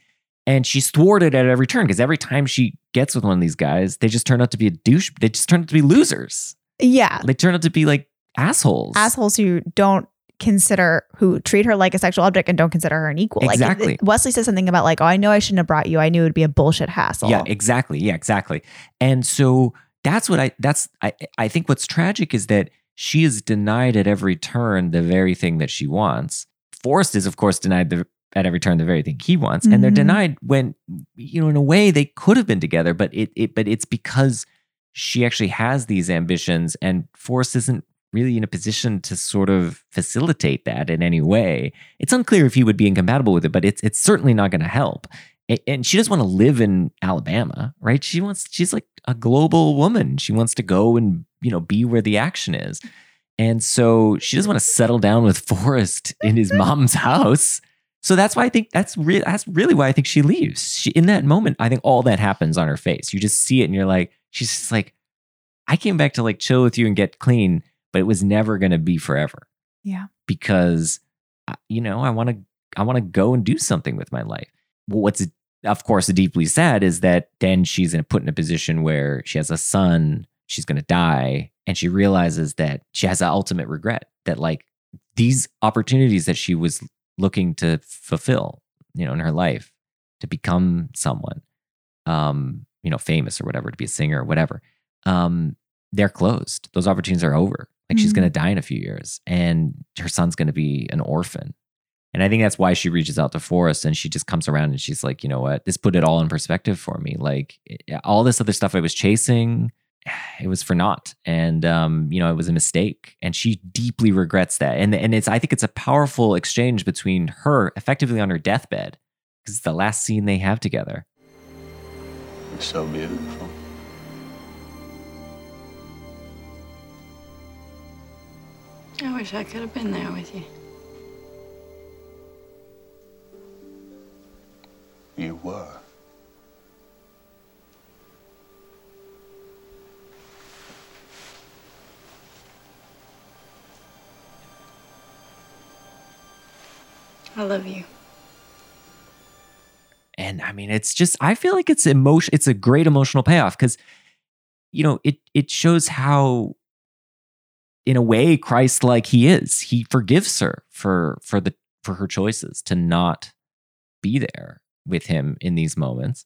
And she's thwarted at every turn because every time she gets with one of these guys, they just turn out to be a douche. They just turn out to be losers. Yeah. They turn out to be like assholes. Assholes who don't consider who treat her like a sexual object and don't consider her an equal. Like, Exactly. it- Wesley says something about like, "Oh, I know I shouldn't have brought you. I knew it would be a bullshit hassle." Yeah, exactly. Yeah, exactly. And so that's what I that's I I think what's tragic is that she is denied at every turn the very thing that she wants. Forrest is of course denied the at every turn the very thing he wants and they're Mhm. denied when you know in a way they could have been together but it, it but it's because she actually has these ambitions and Forrest isn't really in a position to sort of facilitate that in any way. It's unclear if he would be incompatible with it, but it's it's certainly not going to help. And she doesn't want to live in Alabama, right? She wants she's like a global woman. She wants to go and, you know, be where the action is. And so she doesn't want to settle down with Forrest in his mom's house. So that's why I think that's re- that's really why I think she leaves. She in that moment, I think all that happens on her face. You just see it and you're like, she's just like, I came back to like chill with you and get clean, but it was never going to be forever. Yeah. Because uh, you know, I want to I want to go and do something with my life. What's of course deeply sad is that then she's in, put in a position where she has a son, she's going to die, and she realizes that she has an ultimate regret that like these opportunities that she was looking to fulfill, you know, in her life to become someone, um, you know, famous or whatever, to be a singer or whatever, um, they're closed. Those opportunities are over. Like she's Mhm. going to die in a few years, and her son's going to be an orphan. And I think that's why she reaches out to Forrest and she just comes around and she's like, you know what? This put it all in perspective for me. Like it- all this other stuff I was chasing, it was for naught. And um, you know, it was a mistake. And she deeply regrets that. And and it's I think it's a powerful exchange between her effectively on her deathbed. Because it's the last scene they have together. You're so beautiful. I wish I could have been there with you. You were. I love you. and i mean it's just i feel like it's emotion it's a great emotional payoff because you know it it shows how in a way christ like he is he forgives her for for the for her choices to not be there with him in these moments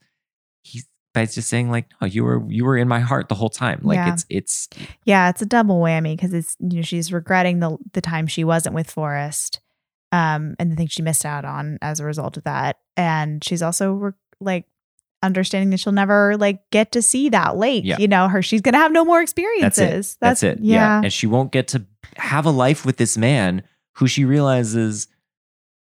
he by just saying like, "No, you were you were in my heart the whole time." Like Yeah. it's it's Yeah, it's a double whammy because it's you know she's regretting the the time she wasn't with Forrest, um, and the things she missed out on as a result of that, and she's also re- like understanding that she'll never like get to see that lake. Yeah. You know, her she's gonna have no more experiences. that's it. That's, it. Yeah. and she won't get to have a life with this man who she realizes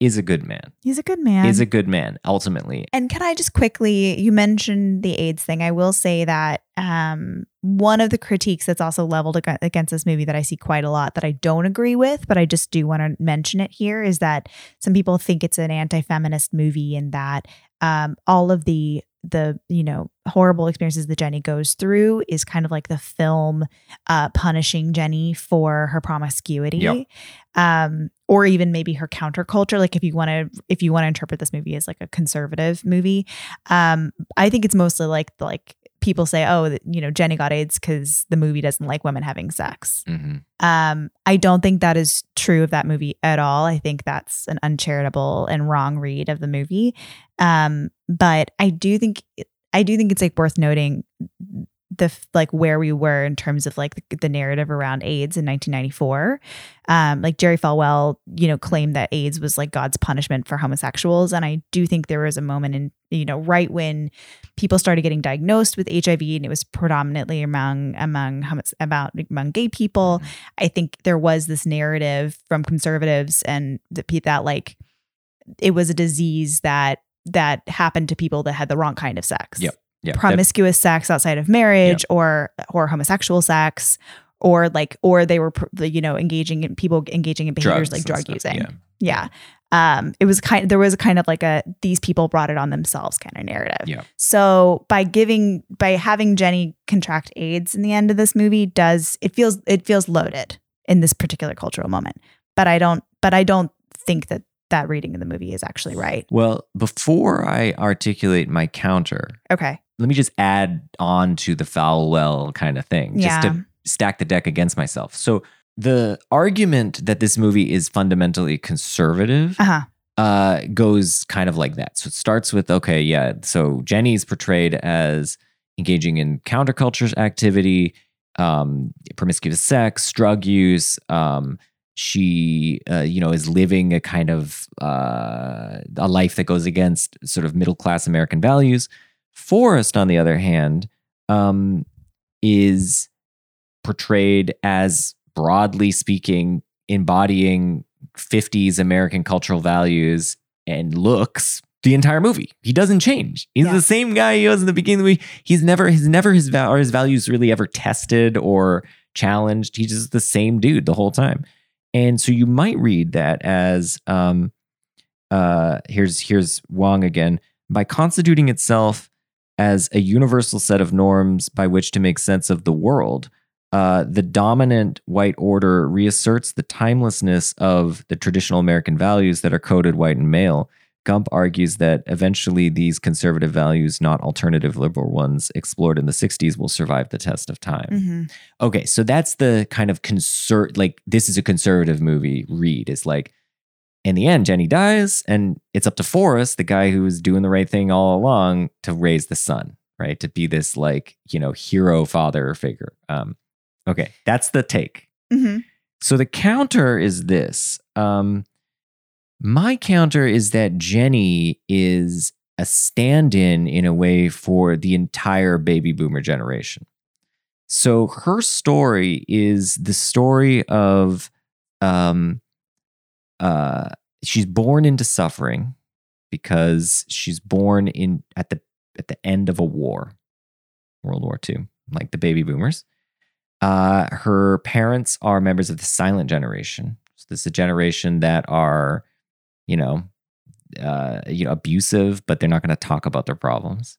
is a good man. he's a good man. is a good man ultimately. And can I just quickly, you mentioned the AIDS thing. I will say that um, one of the critiques that's also leveled ag- against this movie that I see quite a lot that I don't agree with, but I just do want to mention it here is that some people think it's an anti feminist movie and that um, all of the the you know horrible experiences that Jenny goes through is kind of like the film uh, punishing Jenny for her promiscuity, Yep. um, or even maybe her counterculture. Like if you want to if you want to interpret this movie as like a conservative movie, um, I think it's mostly like like people say, oh, you know, Jenny got AIDS because the movie doesn't like women having sex. Mhm. Um, I don't think that is true of that movie at all. I think that's an uncharitable and wrong read of the movie. Um, but I do think I do think it's like worth noting the like where we were in terms of like the, the narrative around AIDS in 1994. Um, like Jerry Falwell, you know, claimed that AIDS was like God's punishment for homosexuals, and I do think there was a moment in you know right when people started getting diagnosed with HIV, and it was predominantly among among homos- about among gay people. I think there was this narrative from conservatives and the pe- that like it was a disease that that happened to people that had the wrong kind of sex. Yep. Yeah, that- Promiscuous sex outside of marriage or or homosexual sex or like or they were you know engaging in people engaging in behaviors drugs like drug stuff, using. Yeah. Yeah. Um, it was kind there was a kind of like a these people brought it on themselves kind of narrative. Yeah. So by giving by having Jenny contract AIDS in the end of this movie does it feels it feels loaded in this particular cultural moment. But I don't but I don't think that that reading of the movie is actually right. Well, before I articulate my counter, Okay. Let me just add on to the Falwell kind of thing, just to stack the deck against myself. So the argument that this movie is fundamentally conservative Uh-huh. uh, goes kind of like that. So it starts with okay, yeah. So Jenny's portrayed as engaging in counterculture activity, um, promiscuous sex, drug use. Um, she, uh, you know, is living a kind of uh, a life that goes against sort of middle class American values. Forrest, on the other hand, um, is portrayed as broadly speaking embodying 50s American cultural values and looks the entire movie. He doesn't change. He's Yeah. the same guy he was in the beginning of the movie. He's never his never his val- or his values really ever tested or challenged. He's just the same dude the whole time. And so you might read that as um uh here's here's Wang again by constituting itself as a universal set of norms by which to make sense of the world uh, the dominant white order reasserts the timelessness of the traditional American values that are coded white and male. Gump argues that eventually these conservative values, not alternative liberal ones explored in the 60s, will survive the test of time. hmm Okay, so that's the kind of conser like this is a conservative movie read. Is like in the end, Jenny dies, and it's up to Forrest, the guy who was doing the right thing all along, to raise the son, right? To be this like, you know, hero father figure. Um, okay, that's the take. hmm So the counter is this. Um, my counter is that Jenny is a stand in, in a way, for the entire baby boomer generation. So her story is the story of um, uh, she's born into suffering because she's born in at the at the end of a war, World War II, like the baby boomers. Uh, her parents are members of the silent generation. So this is a generation that are, you know, uh, you know, abusive, but they're not going to talk about their problems.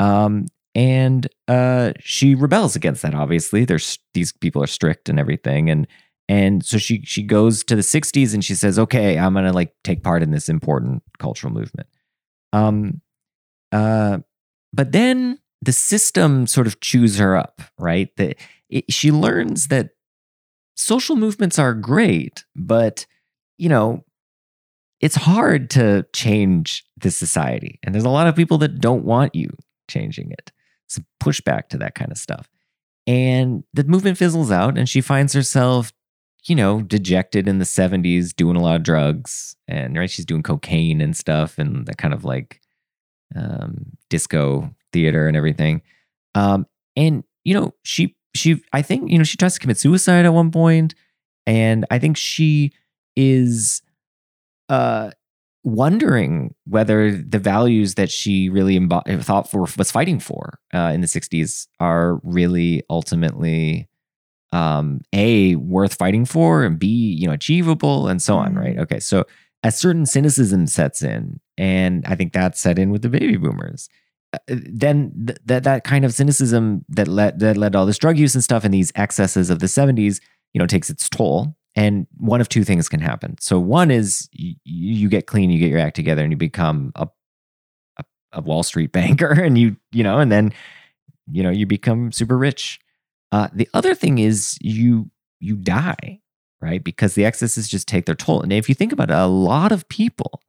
Um, and uh, she rebels against that. Obviously, there's these people are strict and everything, and and so she she goes to the 60s and she says, "Okay, I'm going to like take part in this important cultural movement." Um, uh, but then the system sort of chews her up, right? That she learns that social movements are great, but you know, it's hard to change this society, and there's a lot of people that don't want you changing it. some pushback to that kind of stuff. And the movement fizzles out, and she finds herself, you know, dejected in the 70s, doing a lot of drugs. And right, she's doing cocaine and stuff, and that kind of like um, disco theater and everything. Um, and you know, she she I think you know she tries to commit suicide at one point, and I think she is uh wondering whether the values that she really embo- thought for was fighting for uh, in the 60s are really ultimately um, a worth fighting for and b you know achievable and so on right? Okay so a certain cynicism sets in and i think that set in with the baby boomers Uh, then th- that that kind of cynicism that led that led to all this drug use and stuff and these excesses of the 70s you know takes its toll and one of two things can happen. So one is you, you get clean you get your act together and you become a, a a wall street banker and you you know and then you know you become super rich uh, the other thing is you you die right? Because the excesses just take their toll. And if you think about it a lot of people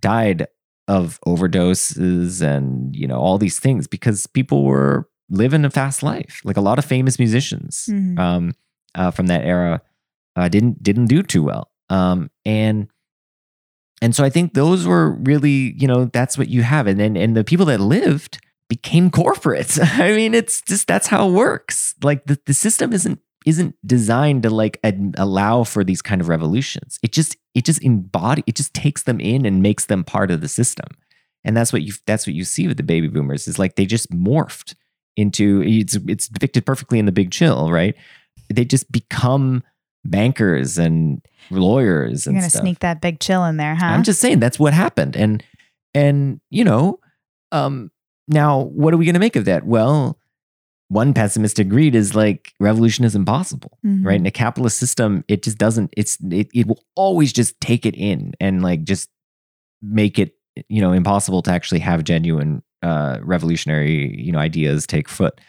died of overdoses and you know all these things because people were living a fast life like a lot of famous musicians Mhm. um, uh, from that era uh, didn't didn't do too well. Um, and and so I think those were really you know that's what you have. And then and the people that lived became corporates I mean it's just that's how it works like the, the system isn't isn't designed to like ad- allow for these kind of revolutions it just it just embody it just takes them in and makes them part of the system and that's what you that's what you see with the baby boomers is like they just morphed into it's it's depicted perfectly in the big chill right they just become bankers and lawyers You're and gonna stuff. sneak that big chill in there, huh? I'm just saying that's what happened. And and you know, um now what are we gonna make of that? Well, one pessimistic read is like revolution is impossible, Mhm. right? In a capitalist system, it just doesn't, it's it, it will always just take it in and like just make it, you know, impossible to actually have genuine uh revolutionary, you know, ideas take foot.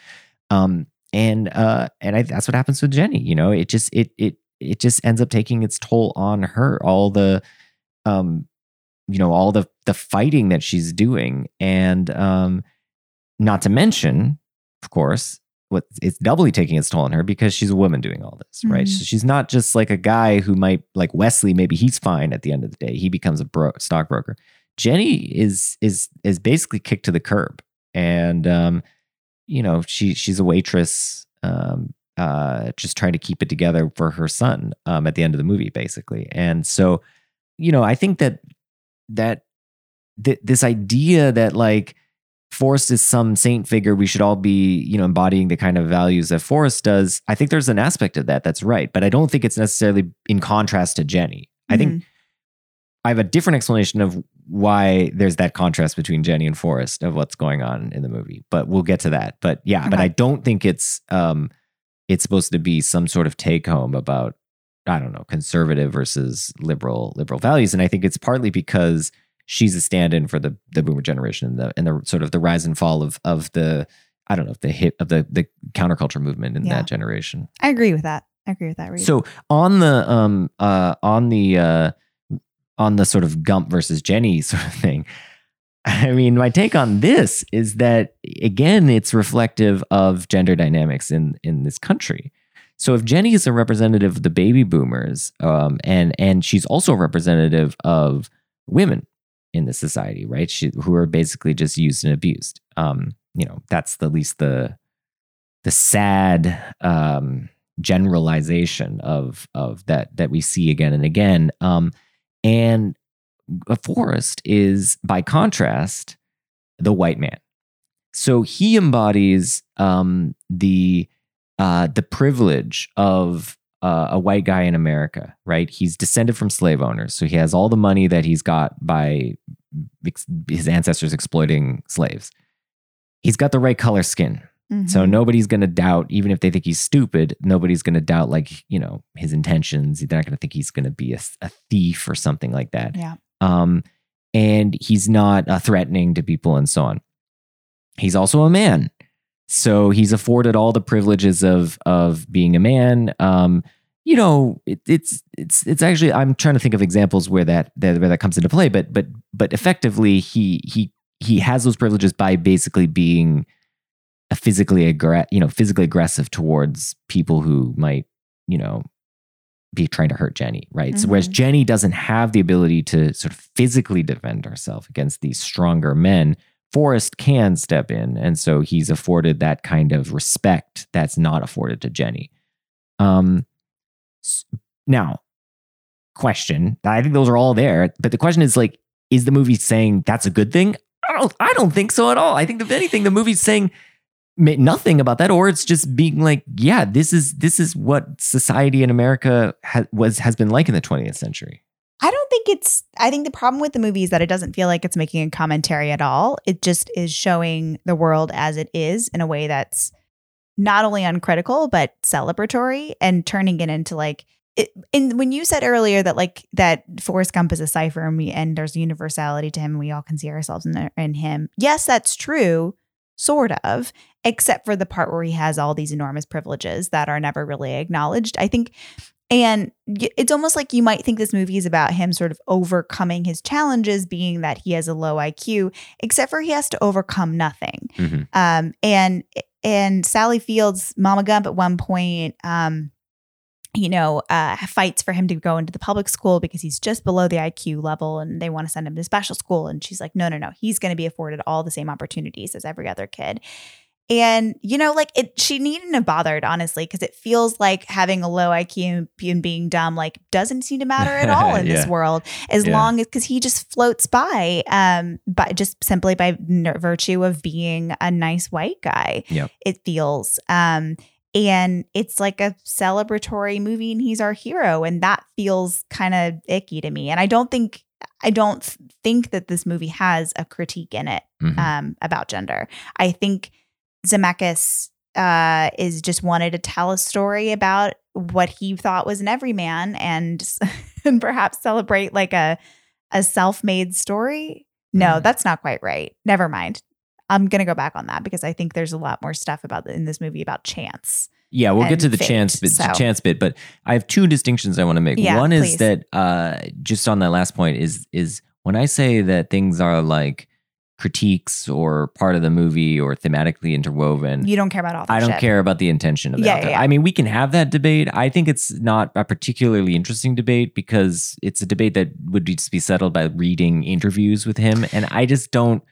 Um and uh and I, that's what happens with Jenny, you know, it just it it it just ends up taking its toll on her. All the um you know all the the fighting that she's doing. And um not to mention of course what it's doubly taking its toll on her because she's a woman doing all this right? Mhm. so she's not just like a guy who might like wesley maybe he's fine at the end of the day. He becomes a bro- stockbroker. Jenny is is is basically kicked to the curb. And um you know she she's a waitress um uh just trying to keep it together for her son um at the end of the movie basically. And so you know i think that that th- this idea that like Forrest is some saint figure we should all be you know embodying the kind of values that Forrest does I think there's an aspect of that that's right but I don't think it's necessarily in contrast to Jenny I think Mhm. I have a different explanation of why there's that contrast between Jenny and Forrest of what's going on in the movie but we'll get to that but yeah but I don't think it's um it's supposed to be some sort of take home about I don't know conservative versus liberal liberal values and I think it's partly because she's a stand-in for the the boomer generation and the and the sort of the rise and fall of of the I don't know the hit of the the counterculture movement in Yeah. that generation. I agree with that. I agree with that. read. So on the um uh on the uh on the sort of Gump versus Jenny sort of thing. I mean, my take on this is that again, it's reflective of gender dynamics in in this country. So if Jenny is a representative of the baby boomers, um, and and she's also a representative of women in the society, right? She, who are basically just used and abused. Um, you know, that's the least the the sad um, generalization of of that that we see again and again. Um, and a Forrest is, by contrast, the white man. So he embodies um, the uh, the privilege of uh, a white guy in America, right? He's descended from slave owners, so he has all the money that he's got by ex- his ancestors exploiting slaves. He's got the right color skin, so Mhm. nobody's going to doubt, even if they think he's stupid, nobody's going to doubt, like, you know, his intentions. They're not going to think he's going to be a, a thief or something like that. yeah. Um, and he's not uh, threatening to people and so on. He's also a man. So he's afforded all the privileges of of being a man. Um, you know, it, it's it's it's actually I'm trying to think of examples where that, that where that comes into play, but but but effectively he he he has those privileges by basically being a physically aggra- you know physically aggressive towards people who might you know be trying to hurt Jenny, right? So whereas Mhm. Jenny doesn't have the ability to sort of physically defend herself against these stronger men, Forrest can step in, and so he's afforded that kind of respect that's not afforded to Jenny. Um, now, question. I think those are all there, but the question is like, is the movie saying that's a good thing? I don't. I don't think so at all. I think if anything, the movie's saying nothing about that, or it's just being like, yeah, this is this is what society in America ha- was has been like in the 20th century. I don't think it's. I think the problem with the movie is that it doesn't feel like it's making a commentary at all. It just is showing the world as it is in a way that's not only uncritical but celebratory and turning it into like. It, and when you said earlier that like that Forrest Gump is a cipher and we and there's universality to him and we all can see ourselves in, in him. Yes, that's true, sort of, except for the part where he has all these enormous privileges that are never really acknowledged. I think and it's almost like you might think this movie is about him sort of overcoming his challenges, being that he has a low IQ, except for he has to overcome nothing. Mhm. Um, and and Sally Fields, Mama Gump, at one point, um, you know, uh, fights for him to go into the public school because he's just below the IQ level, and they want to send him to special school. And she's like, no, no, no, he's going to be afforded all the same opportunities as every other kid. And you know, like it, she needn't have bothered, honestly, because it feels like having a low IQ and being dumb, like doesn't seem to matter at all in this world, as Yeah. long as because he just floats by, um, by just simply by n- virtue of being a nice white guy. Yep. It feels, um, and it's like a celebratory movie, and he's our hero, and that feels kind of icky to me. And I don't think, I don't think that this movie has a critique in it Mhm. um, about gender. I think Zemeckis uh, is just wanted to tell a story about what he thought was an everyman and and perhaps celebrate like a a self-made story. No, Mhm. that's not quite right. Never mind. I'm gonna go back on that because I think there's a lot more stuff about in this movie about chance. Yeah, we'll get to the fate, chance bit, so- chance bit, but I have two distinctions I want to make. Yeah, One is please. that uh, just on that last point is is when I say that things are like critiques or part of the movie or thematically interwoven. You don't care about authorship. I don't care about the intention of Yeah, that. yeah, yeah. I mean, we can have that debate. I think it's not a particularly interesting debate because it's a debate that would just be settled by reading interviews with him, and I just don't.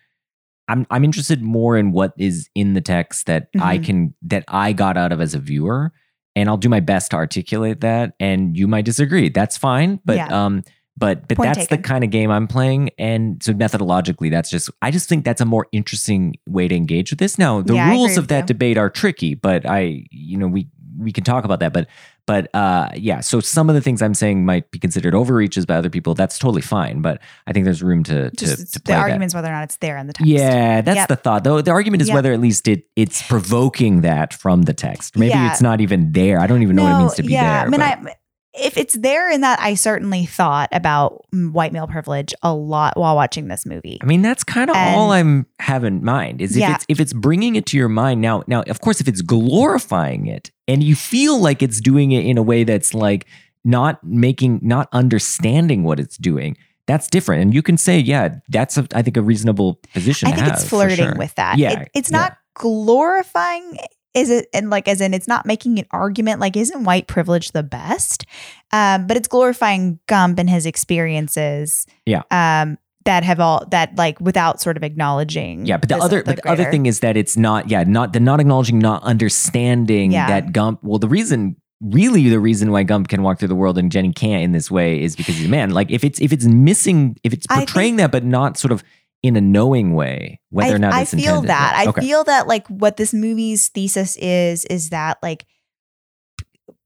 I'm I'm interested more in what is in the text that I Mhm. can that I got out of as a viewer, and I'll do my best to articulate that. And you might disagree. That's fine, but Yeah. um. But but Point that's the kind of game I'm playing, and so methodologically, that's just I just think that's a more interesting way to engage with this. Now, the Yeah, rules of that you. debate are tricky, but I, you know, we we can talk about that. But but uh, yeah, so some of the things I'm saying might be considered overreaches by other people. That's totally fine, but I think there's room to to, Just to the play that. argument's whether or not it's there in the text. Yeah, that's Yep. the thought. Though the argument is Yep. whether at least it it's provoking that from the text. Maybe Yeah. it's not even there. I don't even know what it means to be yeah. there. I mean, but- I, if it's there in that, I certainly thought about white male privilege a lot while watching this movie. I mean, that's kind of all I'm have in mind is if Yeah. it's if it's bringing it to your mind now. Now, of course, if it's glorifying it and you feel like it's doing it in a way that's like not making, not understanding what it's doing, that's different. And you can say, yeah, that's a, I think a reasonable position. I think have, it's flirting sure. with that. Yeah, It- it's yeah. not glorifying. Is it and like as in it's not making an argument like isn't white privilege the best? Um, but it's glorifying Gump and his experiences. Yeah. Um, that have all that like without sort of acknowledging. Yeah, but the other but the other thing is that it's not yeah, not the not acknowledging, not understanding Yeah. that Gump well the reason really the reason why Gump can walk through the world and Jenny can't in this way is because he's a man. Like if it's if it's missing if it's I think- portraying that but not sort of in a knowing way, whether I, or not I feel intended. that. I okay. feel that like what this movie's thesis is is that like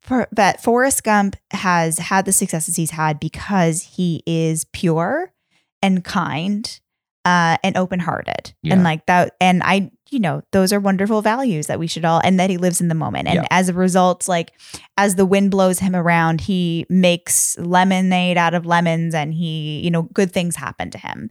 for, that Forrest Gump has had the successes he's had because he is pure and kind uh, and open-hearted Yeah. and like that and I you know those are wonderful values that we should all and that he lives in the moment and Yeah. as a result like as the wind blows him around he makes lemonade out of lemons and he you know good things happen to him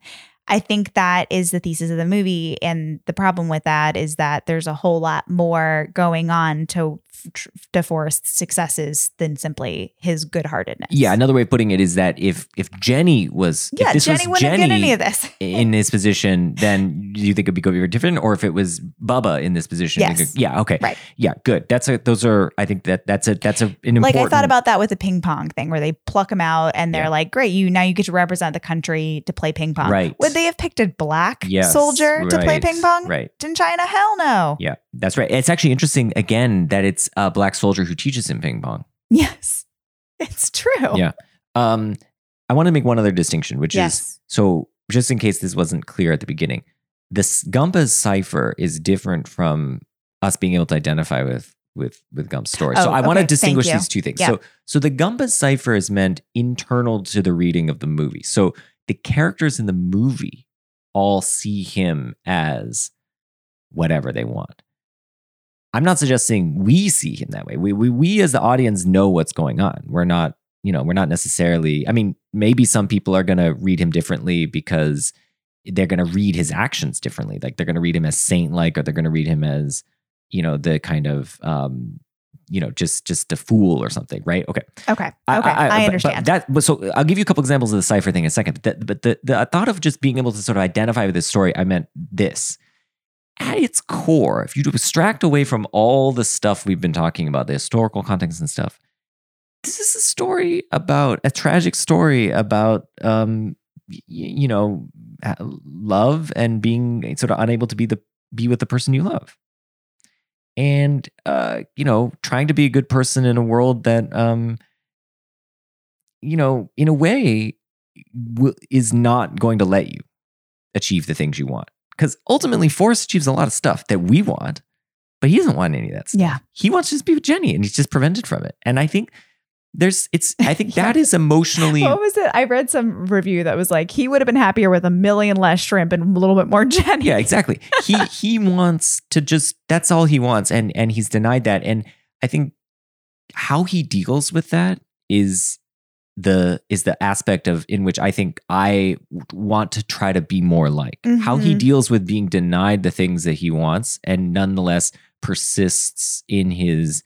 I think that is the thesis of the movie. And the problem with that is that there's a whole lot more going on to Tr- DeForest's successes than simply his good-heartedness. Yeah, another way of putting it is that if if Jenny was yeah. if this Jenny was wouldn't Jenny get any of this. in this position, then do you think it'd be very different? Or if it was Bubba in this position, Yes. think- yeah, okay, Right. yeah, good. That's a those are I think that that's a that's a an important like I thought about that with the ping pong thing, where they pluck them out and they're Yeah. like, "Great, you now you get to represent the country to play ping pong." Right. Would they have picked a black Yes, soldier to play ping pong? right. In China, hell no. Yeah, that's right. It's actually interesting again that it's a black soldier who teaches him ping pong. Yes, it's true. Yeah. Um, I want to make one other distinction, which is so just in case this wasn't clear at the beginning, this Gump as cipher is different from us being able to identify with with with Gump's story. so Oh, I want to distinguish these two things. Yeah. So so the Gump as cipher is meant internal to the reading of the movie. So the characters in the movie all see him as whatever they want. I'm not suggesting we see him that way. We, we we as the audience know what's going on. We're not, you know, we're not necessarily. I mean, maybe some people are going to read him differently because they're going to read his actions differently. Like they're going to read him as saint like, or they're going to read him as, you know, the kind of, um, you know, just just a fool or something, right? Okay. Okay. Okay. I, but- understand. But that, but so I'll give you a couple examples of the cipher thing in a second. But, the, but the, the thought of just being able to sort of identify with this story, I meant this. At its core, if you abstract away from all the stuff we've been talking about, the historical context and stuff, this is a story about a tragic story about, um, y- you know, love and being sort of unable to be the be with the person you love and uh, you know, trying to be a good person in a world that, um, you know, in a way, w- is not going to let you achieve the things you want. Because ultimately, Forrest achieves a lot of stuff that we want, but he doesn't want any of that stuff. Yeah. he wants to just be with Jenny, and he's just prevented from it. And I think there's, it's, I think that is emotionally. what was it? I read some review that was like he would have been happier with a million less shrimp and a little bit more Jenny. Yeah, exactly. He he wants to just that's all he wants and and he's denied that and I think how he deals with that is the is the aspect of in which I think I want to try to be more like. How he Mhm. deals with being denied the things that he wants and nonetheless persists in his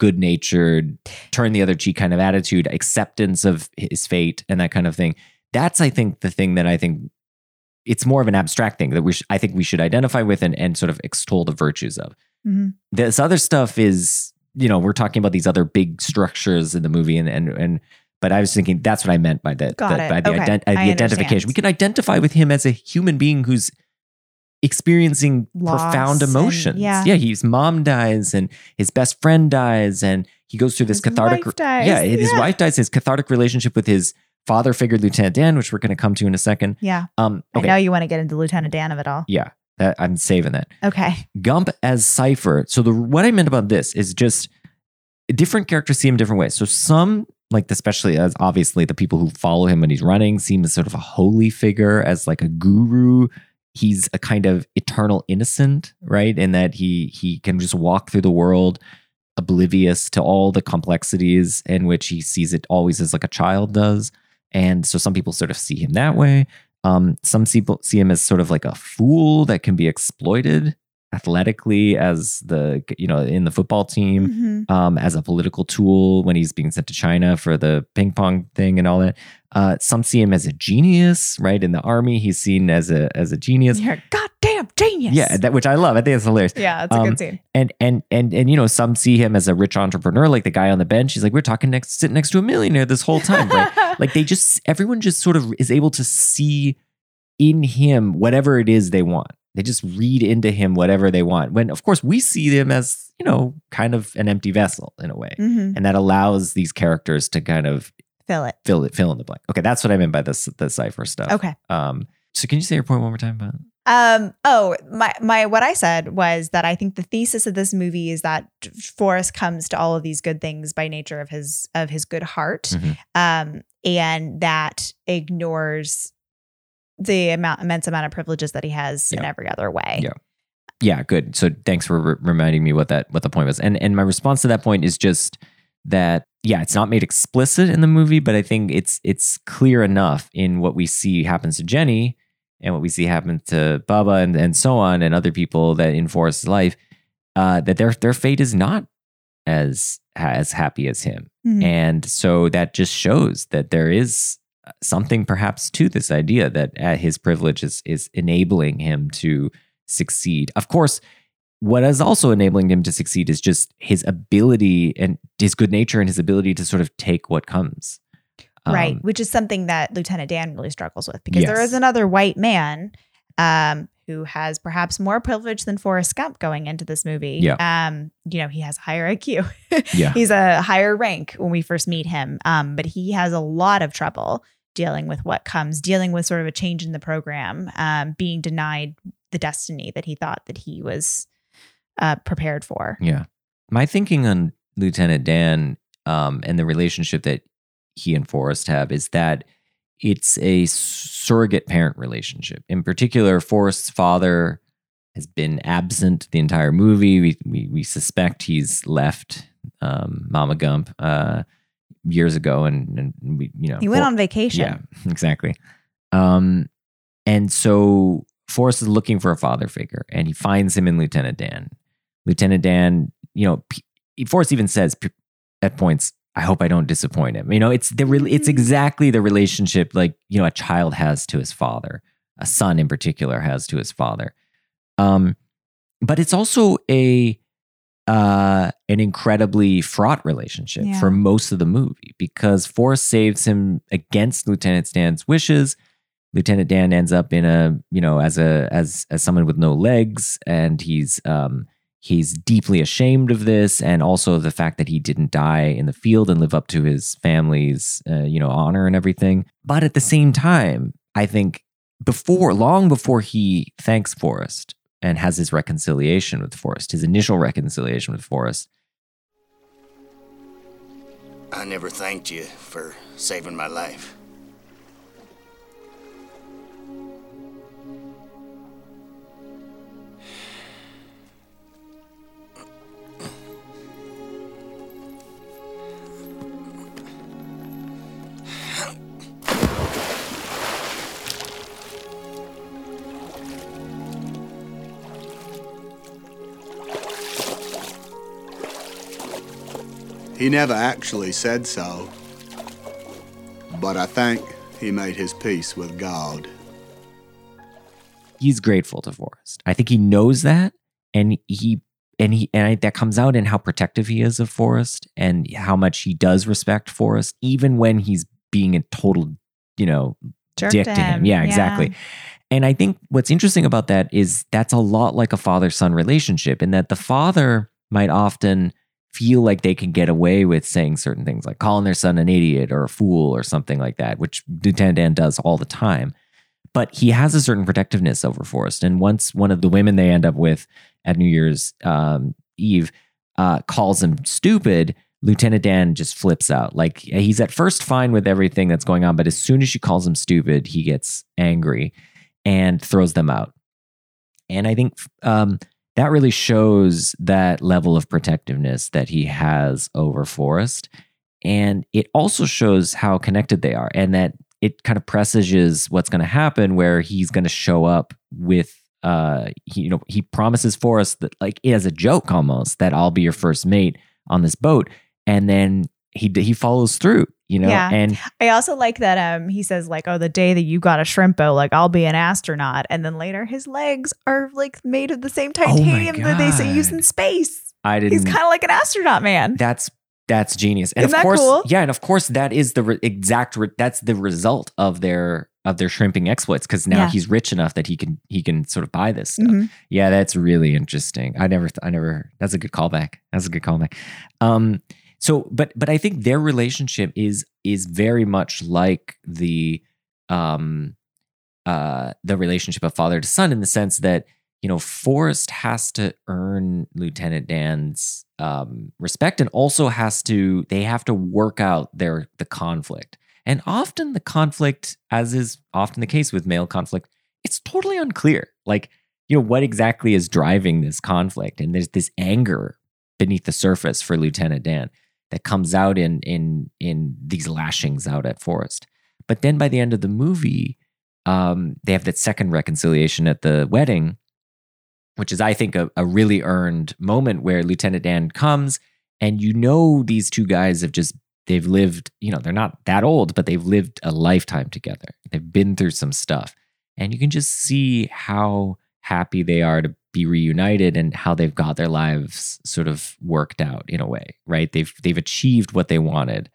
good-natured turn the other cheek kind of attitude, acceptance of his fate and that kind of thing. That's I think the thing that I think it's more of an abstract thing that we sh- I think we should identify with and, and sort of extol the virtues of. Mhm. This other stuff is, you know, we're talking about these other big structures in the movie, and and and. But I was thinking that's what I meant by the, Got the- by the, Okay. ident- uh, the identification. We can identify with him as a human being who's experiencing Loss profound and- emotions. yeah. yeah, his mom dies and his best friend dies, and he goes through this His cathartic. dies. Yeah, his Yeah. wife dies. His cathartic relationship with his father figure, Lieutenant Dan, which we're going to come to in a second. Yeah. Um, okay, I know you want to get into Lieutenant Dan of it all. yeah, that, I'm saving that. Okay. Gump as Cipher. So the what I meant about this is just different characters see him different ways. So some like especially as obviously the people who follow him when he's running see him as sort of a holy figure, as like a guru. He's a kind of eternal innocent, right? In that he he can just walk through the world oblivious to all the complexities in which he sees it always as like a child does. And so some people sort of see him that way. Um, some people see him as sort of like a fool that can be exploited athletically as the you know in the football team Mhm. um, as a political tool when he's being sent to China for the ping pong thing and all that. Uh, some see him as a genius, right? In the army, he's seen as a as a genius. You're a goddamn genius. Yeah, that, which I love. I think it's hilarious. yeah, it's a Um, good scene. And and and and you know, some see him as a rich entrepreneur, like the guy on the bench. He's like, we're talking next, sitting next to a millionaire this whole time. Right? like they just everyone just sort of is able to see in him whatever it is they want. They just read into him whatever they want. When of course we see them as you know kind of an empty vessel in a way, Mhm. and that allows these characters to kind of Fill it. fill it fill in the blank. Okay, that's what I meant by this the cipher stuff. Okay. Um. So can you say your point one more time about? Um. Oh, my my. What I said was that I think the thesis of this movie is that Forrest comes to all of these good things by nature of his of his good heart, Mhm. um, and that ignores the amount immense amount of privileges that he has in every other way. Yeah. Yeah, good. So thanks for re- reminding me what that what the point was. And and my response to that point is just that yeah, it's not made explicit in the movie, but I think it's it's clear enough in what we see happens to Jenny and what we see happen to Bubba and, and so on and other people that in Forrest's life uh, that their their fate is not as as happy as him. Mhm. And so that just shows that there is something perhaps to this idea that uh, his privilege is, is enabling him to succeed. Of course, what is also enabling him to succeed is just his ability and his good nature and his ability to sort of take what comes. right Um, which is something that lieutenant dan really struggles with because there Yes. is another white man um, who has perhaps more privilege than forrest gump going into this movie Yeah. um, you know he has a higher iq Yeah. he's a higher rank when we first meet him um, but he has a lot of trouble dealing with what comes dealing with sort of a change in the program um, being denied the destiny that he thought that he was uh, prepared for Yeah. My thinking on Lieutenant Dan um, and the relationship that he and Forrest have is that it's a surrogate parent relationship. In particular, Forrest's father has been absent the entire movie. We we, we suspect he's left um, Mama Gump uh, years ago, and, and we you know he went For- on vacation yeah, exactly. Um, and so Forrest is looking for a father figure, and he finds him in Lieutenant Dan. Lieutenant Dan, you know, P- Forrest even says p- at points, "I hope I don't disappoint him." You know, it's the re- it's exactly the relationship like you know a child has to his father, a son in particular has to his father. Um, but it's also a uh, an incredibly fraught relationship Yeah. for most of the movie because Forrest saves him against Lieutenant Dan's wishes. Lieutenant Dan ends up in a you know as a as as someone with no legs, and he's um, he's deeply ashamed of this, and also the fact that he didn't die in the field and live up to his family's uh, you know honor and everything. But at the same time, I think before long before he thanks Forrest and has his reconciliation with Forrest, his initial reconciliation with Forrest, I never thanked you for saving my life. He never actually said so. But I think he made his peace with God. he's grateful to Forrest. I think he knows that, and he and he and I, that comes out in how protective he is of Forrest and how much he does respect Forrest, even when he's being a total, you know, Jerk dick to to him. him. Yeah, Yeah. exactly. And I think what's interesting about that is that's a lot like a father son relationship, in that the father might often feel like they can get away with saying certain things, like calling their son an idiot or a fool or something like that, which Lieutenant Dan does all the time. But he has a certain protectiveness over Forrest. And once one of the women they end up with at New Year's um, Eve uh, calls him stupid, Lieutenant Dan just flips out. Like he's at first fine with everything that's going on, but as soon as she calls him stupid, he gets angry and throws them out. And I think um, that really shows that level of protectiveness that he has over Forrest. And it also shows how connected they are and that it kind of presages what's going to happen where he's going to show up with uh he, you know he promises Forrest that like as a joke almost that I'll be your first mate on this boat and then he he follows through you know Yeah. and I also like that um he says like oh the day that you got a shrimpo like I'll be an astronaut and then later his legs are like made of the same titanium that they say use in space. I didn't He's kind of like an astronaut man. That's that's genius. And Isn't of course, cool? yeah, and of course that is the re- exact re- that's the result of their of their shrimping exploits because now Yeah. he's rich enough that he can he can sort of buy this stuff. Mhm. Yeah, that's really interesting. I never th- I never that's a good callback. That's a good callback. Um so but but I think their relationship is is very much like the um uh the relationship of father to son in the sense that you know Forrest has to earn Lieutenant Dan's um respect and also has to they have to work out their the conflict. And often the conflict as is often the case with male conflict it's totally unclear. Like, you know, what exactly is driving this conflict? And there's this anger beneath the surface for Lieutenant Dan that comes out in in in these lashings out at Forrest. But then by the end of the movie, um, they have that second reconciliation at the wedding, which is, I think, a, a really earned moment where Lieutenant Dan comes and you know these two guys have just they've lived you know they're not that old but they've lived a lifetime together they've been through some stuff and you can just see how happy they are to be reunited and how they've got their lives sort of worked out in a way right? They've they've achieved what they wanted.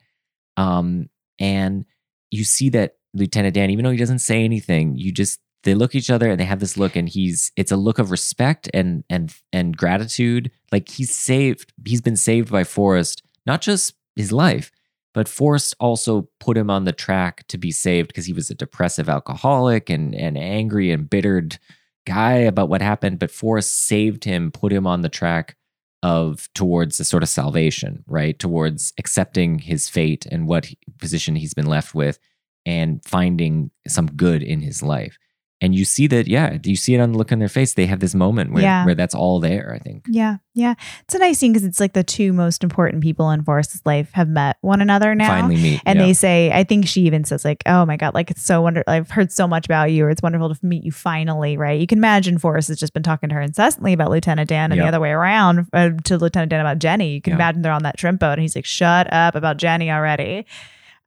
Um and you see that lieutenant dan even though he doesn't say anything you just they look at each other and they have this look and he's it's a look of respect and and and gratitude. Like he's saved he's been saved by forrest not just his life but forrest also put him on the track to be saved because he was a depressive alcoholic and and angry and bittered guy about what happened but forrest saved him put him on the track of towards a sort of salvation right? Towards accepting his fate and what position he's been left with and finding some good in his life and you see that yeah you see it on the look on their face they have this moment where, Yeah. where that's all there i think Yeah, yeah. It's a nice scene because it's like the two most important people in Forrest's life have met one another now. finally meet And yeah. they say, I think she even says, like, oh my God, like it's so wonderful. I've heard so much about you, or it's wonderful to meet you finally, right? You can imagine Forrest has just been talking to her incessantly about Lieutenant Dan and Yep. the other way around uh, to Lieutenant Dan about Jenny. You can Yeah. imagine they're on that shrimp boat and he's like, shut up about Jenny already.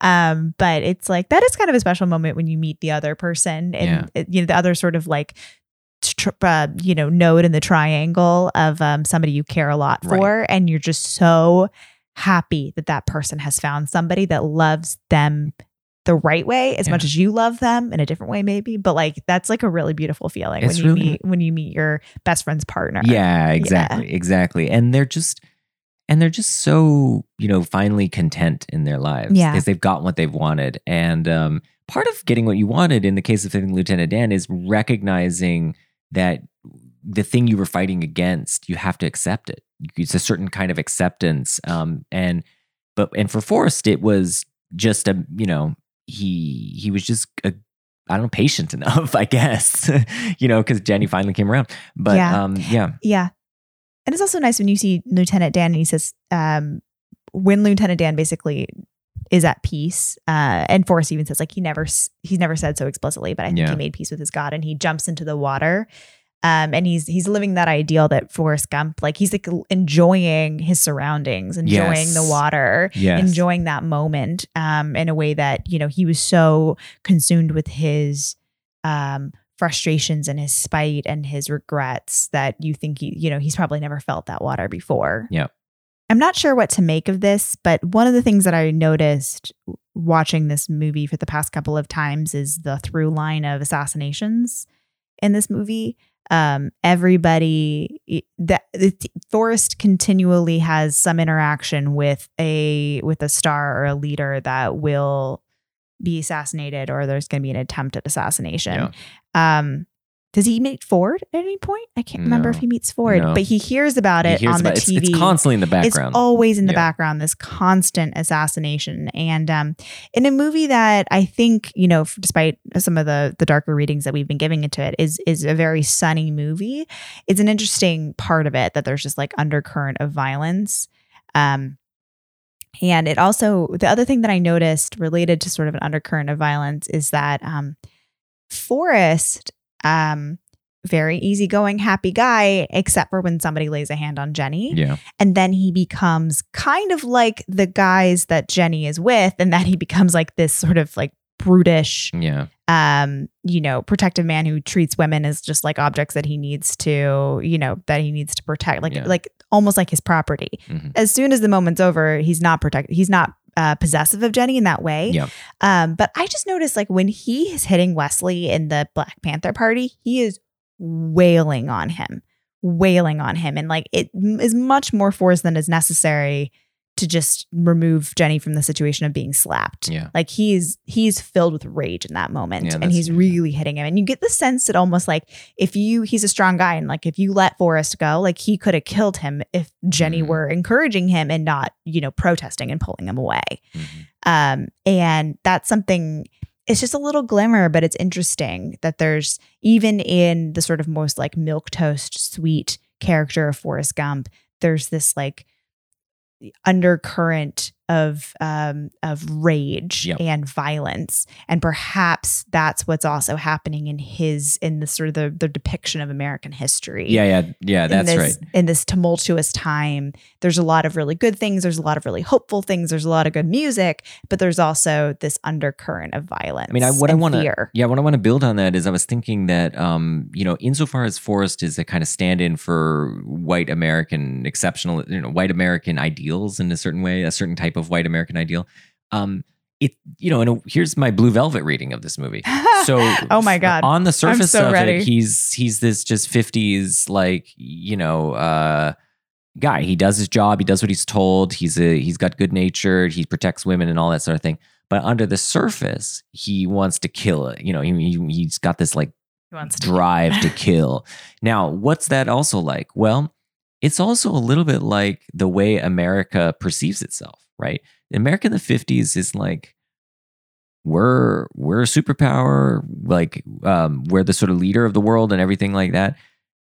Um, but it's like that is kind of a special moment when you meet the other person and Yeah. it- you know the other sort of like tr- uh, you know node in the triangle of um, somebody you care a lot Right. for and you're just so happy that that person has found somebody that loves them the right way as Yeah. much as you love them in a different way maybe but like that's like a really beautiful feeling It's when you really- meet when you meet your best friend's partner Yeah, exactly, exactly. And they're just and they're just so, you know, finally content in their lives. Yeah. Because they've gotten what they've wanted. And um, part of getting what you wanted in the case of Lieutenant Dan is recognizing that the thing you were fighting against, you have to accept it. It's a certain kind of acceptance. Um, and but and for Forrest, it was just a, you know, he he was just a I don't know, patient enough, I guess, you know, because Jenny finally came around. But Yeah. um, yeah, Yeah. And it's also nice when you see Lieutenant Dan and he says, um, when Lieutenant Dan basically is at peace, uh, and Forrest even says, like, he never, he's never said so explicitly, but I think Yeah. he made peace with his God and he jumps into the water. Um, and he's he's living that ideal that Forrest Gump, like he's like enjoying his surroundings, enjoying Yes. the water, yes, enjoying that moment um, in a way that you know he was so consumed with his um, frustrations and his spite and his regrets that you think he you know he's probably never felt that water before Yeah. i'm not sure what to make of this but one of the things that i noticed watching this movie for the past couple of times is the through line of assassinations in this movie um everybody that forrest continually has some interaction with a with a star or a leader that will be assassinated or there's going to be an attempt at assassination um does he meet ford at any point i can't remember if he meets ford No. but he hears about He it hears on the about- it's, tv it's constantly in the background. it's always in the Yeah. background, this constant assassination. And um, in a movie that I think, you know, despite some of the the darker readings that we've been giving into it, is is a very sunny movie. It's an interesting part of it that there's just like undercurrent of violence. Um, and it also the other thing that I noticed related to sort of an undercurrent of violence is that um, Forrest, um, very easygoing, happy guy, except for when somebody lays a hand on Jenny. Yeah, and then he becomes kind of like the guys that Jenny is with and that he becomes like this sort of like brutish yeah, um you know protective man who treats women as just like objects that he needs to you know that he needs to protect like Yeah. like almost like his property mhm. as soon as the moment's over he's not protected he's not uh, possessive of Jenny in that way. Yeah. Um, but I just noticed like when he is hitting Wesley in the Black Panther party, he is wailing on him, wailing on him. And like it m- is much more force than is necessary to just remove Jenny from the situation of being slapped. Yeah. Like he's he's filled with rage in that moment Yeah, and he's really hitting him. And you get the sense that almost like if you he's a strong guy and like if you let Forrest go, like he could have killed him if Jenny Mhm. were encouraging him and not, you know, protesting and pulling him away. Mhm. Um, and that's something it's just a little glimmer, but it's interesting that there's even in the sort of most like milk toast sweet character of Forrest Gump, there's this like undercurrent of um, of rage Yep. and violence, and perhaps that's what's also happening in his in the sort of the, the depiction of American history. Yeah, yeah, yeah. That's in right. this, In this tumultuous time, there's a lot of really good things. There's a lot of really hopeful things. There's a lot of good music, but there's also this undercurrent of violence. I mean, I, what I want to, yeah, what I want to build on that is I was thinking that, um, you know, insofar as Forrest is a kind of stand-in for white American exceptional, you know, white American ideals in a certain way, a certain type of white American ideal. Um, it, you know, and here's my Blue Velvet reading of this movie. So, oh my god, on the surface so of ready. it, he's he's this just fifties like you know uh, guy. He does his job. He does what he's told. He's a he's got good natured. He protects women and all that sort of thing. But under the surface, he wants to kill it. You know, he, he he's got this like He wants to- drive to kill. Now, what's that also like? Well, it's also a little bit like the way America perceives itself, right? America in the 50s is like we're we're a superpower, like um, we're the sort of leader of the world and everything like that.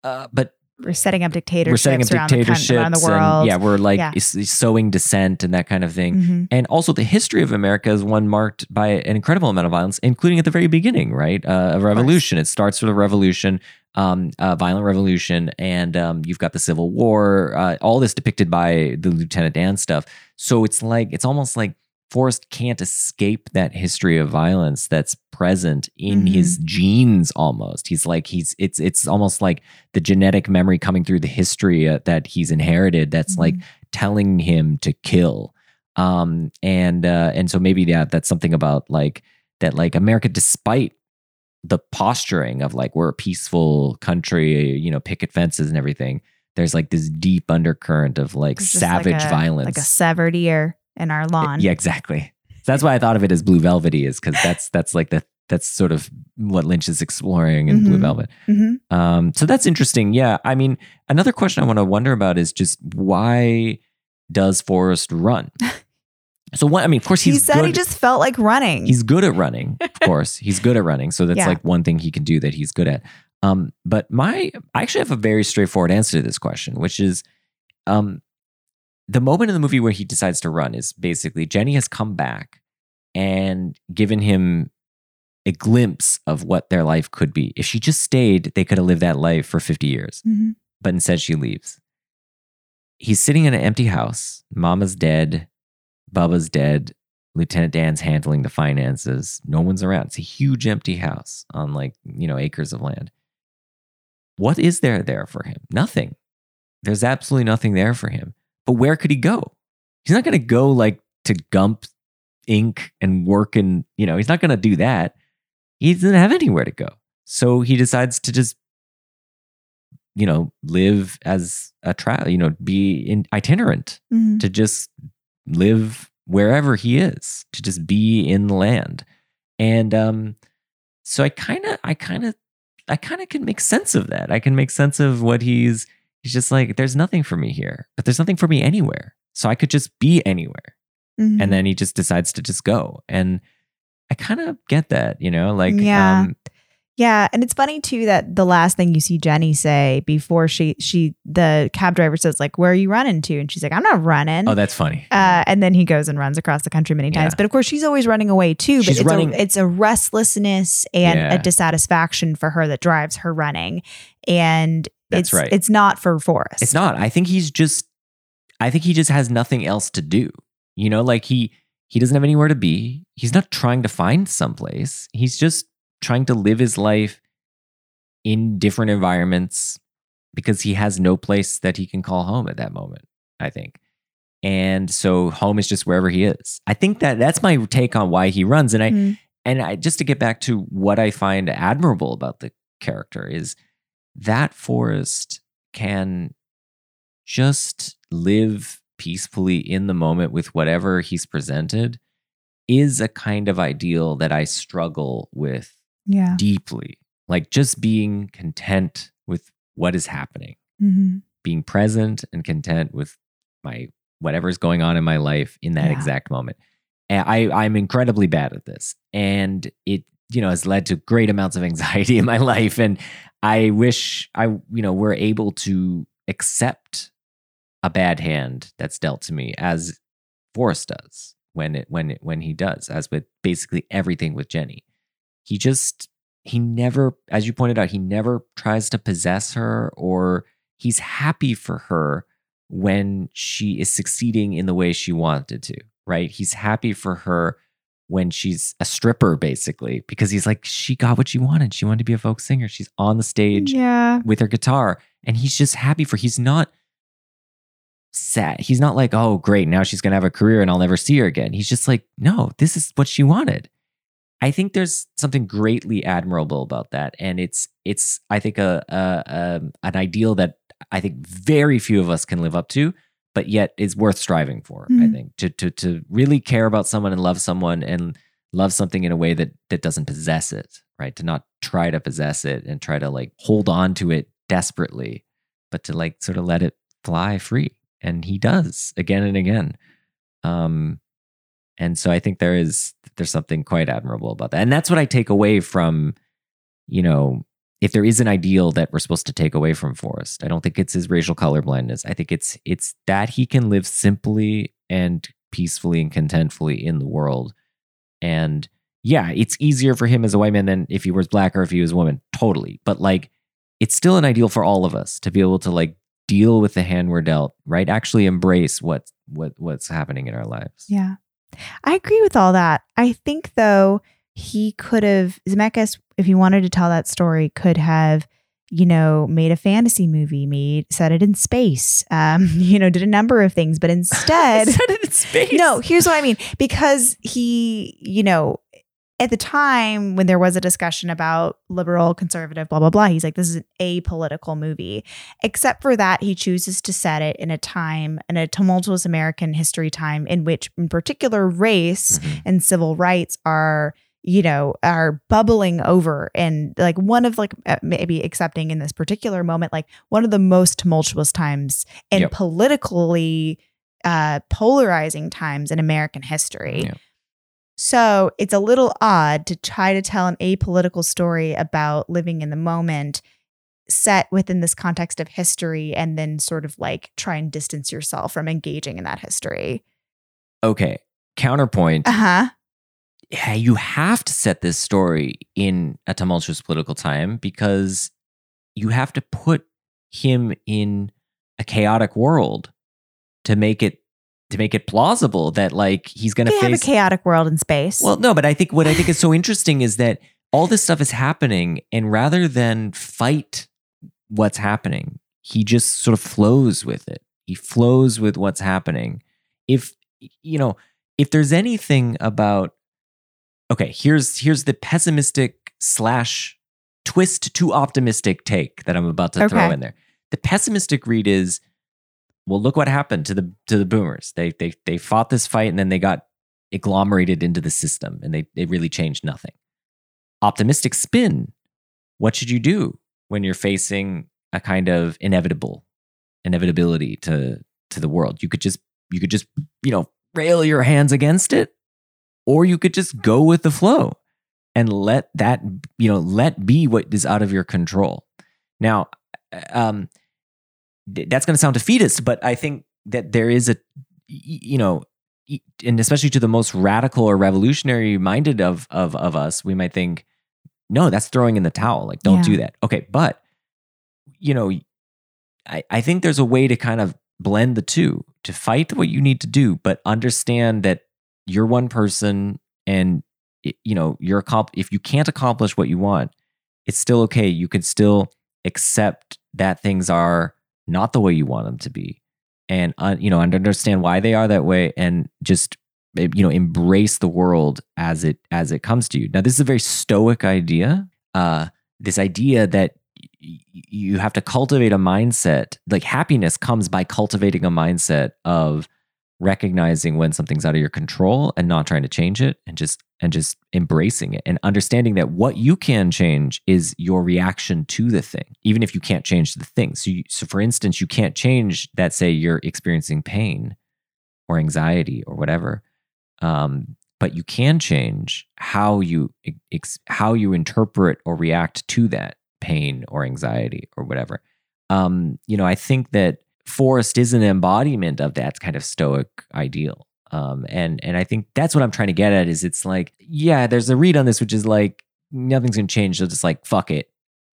Uh, but We're setting up dictatorships. we're setting up around the, coun- dictatorships, around the and, world. yeah, we're like Yeah. sowing dissent and that kind of thing. Mhm. And also, the history of America is one marked by an incredible amount of violence, including at the very beginning, right? Uh, a revolution. It starts with a revolution, um, a violent revolution, and um, you've got the Civil War. Uh, all this depicted by the Lieutenant Dan stuff. So it's like it's almost like Forrest can't escape that history of violence that's present in Mhm. his genes. Almost, he's like he's it's it's almost like the genetic memory coming through the history uh, that he's inherited. That's like Mhm. telling him to kill um and uh and so maybe yeah that's something about like that like america despite the posturing of like we're a peaceful country you know picket fences and everything there's like this deep undercurrent of like It's just like savage a- violence like a severed ear in our lawn. yeah exactly so that's why i thought of it as blue velvety is because that's that's like the that's sort of what lynch is exploring in blue Mhm. velvet hmm um, so that's interesting. Yeah. I mean, another question I want to wonder about is just why does Forrest run? So what? I mean, of course He said good. he just felt like running. he's good at running. Of course, he's good at running. So that's Yeah. like one thing he can do that he's good at. Um, but my, I actually have a very straightforward answer to this question, which is, um, the moment in the movie where he decides to run is basically Jenny has come back and given him a glimpse of what their life could be. If she just stayed, they could have lived that life for 50 years Mhm. but instead she leaves. He's sitting in an empty house. Mama's dead. Bubba's dead. Lieutenant Dan's handling the finances. No one's around. It's a huge empty house on like, you know, acres of land. What is there there for him? Nothing. There's absolutely nothing there for him. But where could he go? He's not going to go like to Gump Inc. and work in, you know, he's not going to do that. He doesn't have anywhere to go. So he decides to just you know, live as a travel, you know, be in itinerant Mhm. to just live wherever he is, to just be in the land. And um, so I kind of, I kind of, I kind of can make sense of that. I can make sense of what he's, he's just like, there's nothing for me here, but there's nothing for me anywhere. So I could just be anywhere. Mhm. And then he just decides to just go. And I kind of get that, you know, like, Yeah. um, Yeah, and it's funny too that the last thing you see Jenny say before she she the cab driver says like, "Where are you running to?" and she's like, "I'm not running." oh, that's funny. uh, and then he goes and runs across the country many times. Yeah. But of course, she's always running away too. But She's it's running- a it's a restlessness and Yeah. a dissatisfaction for her that drives her running. And That's it's right. it's not for Forrest. It's not. I think he's just I think he just has nothing else to do. You know, like he he doesn't have anywhere to be. He's not trying to find someplace. He's just trying to live his life in different environments because he has no place that he can call home at that moment, I think. And so home is just wherever he is. I think that that's my take on why he runs and I Mhm. and I just to get back to what I find admirable about the character is that Forrest can just live peacefully in the moment with whatever he's presented is a kind of ideal that I struggle with yeah. deeply. Like just being content with what is happening, Mhm. being present and content with my whatever's going on in my life in that Yeah. exact moment. And I, I'm incredibly bad at this. And it, you know, has led to great amounts of anxiety in my life. And I wish I, you know, were able to accept a bad hand that's dealt to me as Forrest does when it when it when he does, as with basically everything with Jenny. He just he never, as you pointed out, he never tries to possess her or he's happy for her when she is succeeding in the way she wanted to, right? He's happy for her when she's a stripper, basically, because he's like, she got what she wanted. She wanted to be a folk singer. She's on the stage Yeah. with her guitar, and he's just happy for. He's not sad. He's not like, oh, great, now she's gonna have a career and I'll never see her again. He's just like, no, this is what she wanted. I think there's something greatly admirable about that, and it's it's I think a, a, a an ideal that I think very few of us can live up to, but yet is worth striving for. I Mhm. think to to to really care about someone and love someone and love something in a way that that doesn't possess it, right? To not try to possess it and try to like hold on to it desperately, but to like sort of let it fly free. And he does again and again. Um and so I think there is there's something quite admirable about that. And that's what I take away from, you know, if there is an ideal that we're supposed to take away from Forrest, I don't think it's his racial colorblindness. I think it's it's that he can live simply and peacefully and contentfully in the world. And yeah, it's easier for him as a white man than if he was black or if he was a woman. Totally. But like it's still an ideal for all of us to be able to like deal with the hand we're dealt, right? Actually embrace what what what's happening in our lives. Yeah. I agree with all that. I think though he could have Zemeckis, if he wanted to tell that story, could have, you know, made a fantasy movie, made set it in space, um, you know, did a number of things, but instead Set it in space. No, here's what I mean. Because he, you know, at the time when there was a discussion about liberal, conservative, blah, blah, blah, he's like, this is an apolitical movie. Except for that, he chooses to set it in a time, in a tumultuous American history time in which, in particular, race Mhm. and civil rights are you know are bubbling over and like one of like uh, maybe accepting in this particular moment like one of the most tumultuous times and Yep. politically uh polarizing times in american history Yeah. So it's a little odd to try to tell an apolitical story about living in the moment set within this context of history and then sort of like try and distance yourself from engaging in that history Okay. Counterpoint. uh-huh yeah, you have to set this story in a tumultuous political time because you have to put him in a chaotic world to make it to make it plausible that like he's going to they have a chaotic world in space Well, no, but I think what I think is so interesting is that all this stuff is happening and rather than fight what's happening, he just sort of flows with it. He flows with what's happening. If you know, if there's anything about okay, here's here's the pessimistic slash twist to optimistic take that I'm about to throw in there. The pessimistic read is, well, look what happened to the to the boomers. They they they fought this fight and then they got agglomerated into the system and they they really changed nothing. Optimistic spin. What should you do when you're facing a kind of inevitable inevitability to to the world? You could just you could just, you know, rail your hands against it or you could just go with the flow and let that, you know, let be what is out of your control. Now, um th- that's going to sound defeatist, but I think that there is a, you know, and especially to the most radical or revolutionary minded of of of us, we might think, no, that's throwing in the towel. Like, don't Yeah. do that. Okay, but you know, I I think there's a way to kind of blend the two to fight what you need to do, but understand that you're one person, and you know, you're accom- if you can't accomplish what you want, it's still okay. You can still accept that things are not the way you want them to be. And uh, you know and understand why they are that way and just eh, you know embrace the world as it as it comes to you. Now this is a very stoic idea. Uh this idea that y- you have to cultivate a mindset like happiness comes by cultivating a mindset of recognizing when something's out of your control and not trying to change it and just and just embracing it and understanding that what you can change is your reaction to the thing even if you can't change the thing. So you, so for instance you can't change that say you're experiencing pain or anxiety or whatever um, but you can change how you ex- how you interpret or react to that pain or anxiety or whatever. Um, you know i think that Forrest is an embodiment of that kind of stoic ideal Um, and and I think that's what I'm trying to get at is it's like, yeah, there's a read on this, which is like nothing's gonna change. So just like fuck it.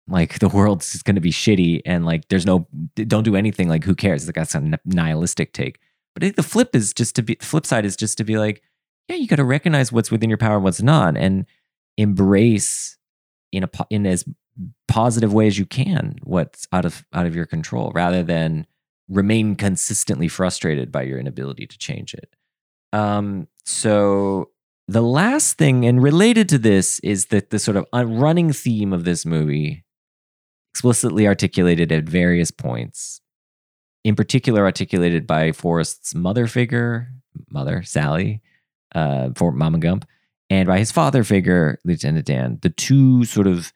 Like the world's just gonna be shitty and like there's no don't do anything, like who cares? Like that's a nihilistic take. But I think the flip is just to be flip side is just to be like, yeah, you gotta recognize what's within your power and what's not, and embrace in a in as positive way as you can what's out of out of your control rather than remain consistently frustrated by your inability to change it. Um, so the last thing, and related to this, is that the sort of running theme of this movie, explicitly articulated at various points, in particular articulated by Forrest's mother figure, mother Sally, uh, for Mama Gump, and by his father figure, Lieutenant Dan. The two sort of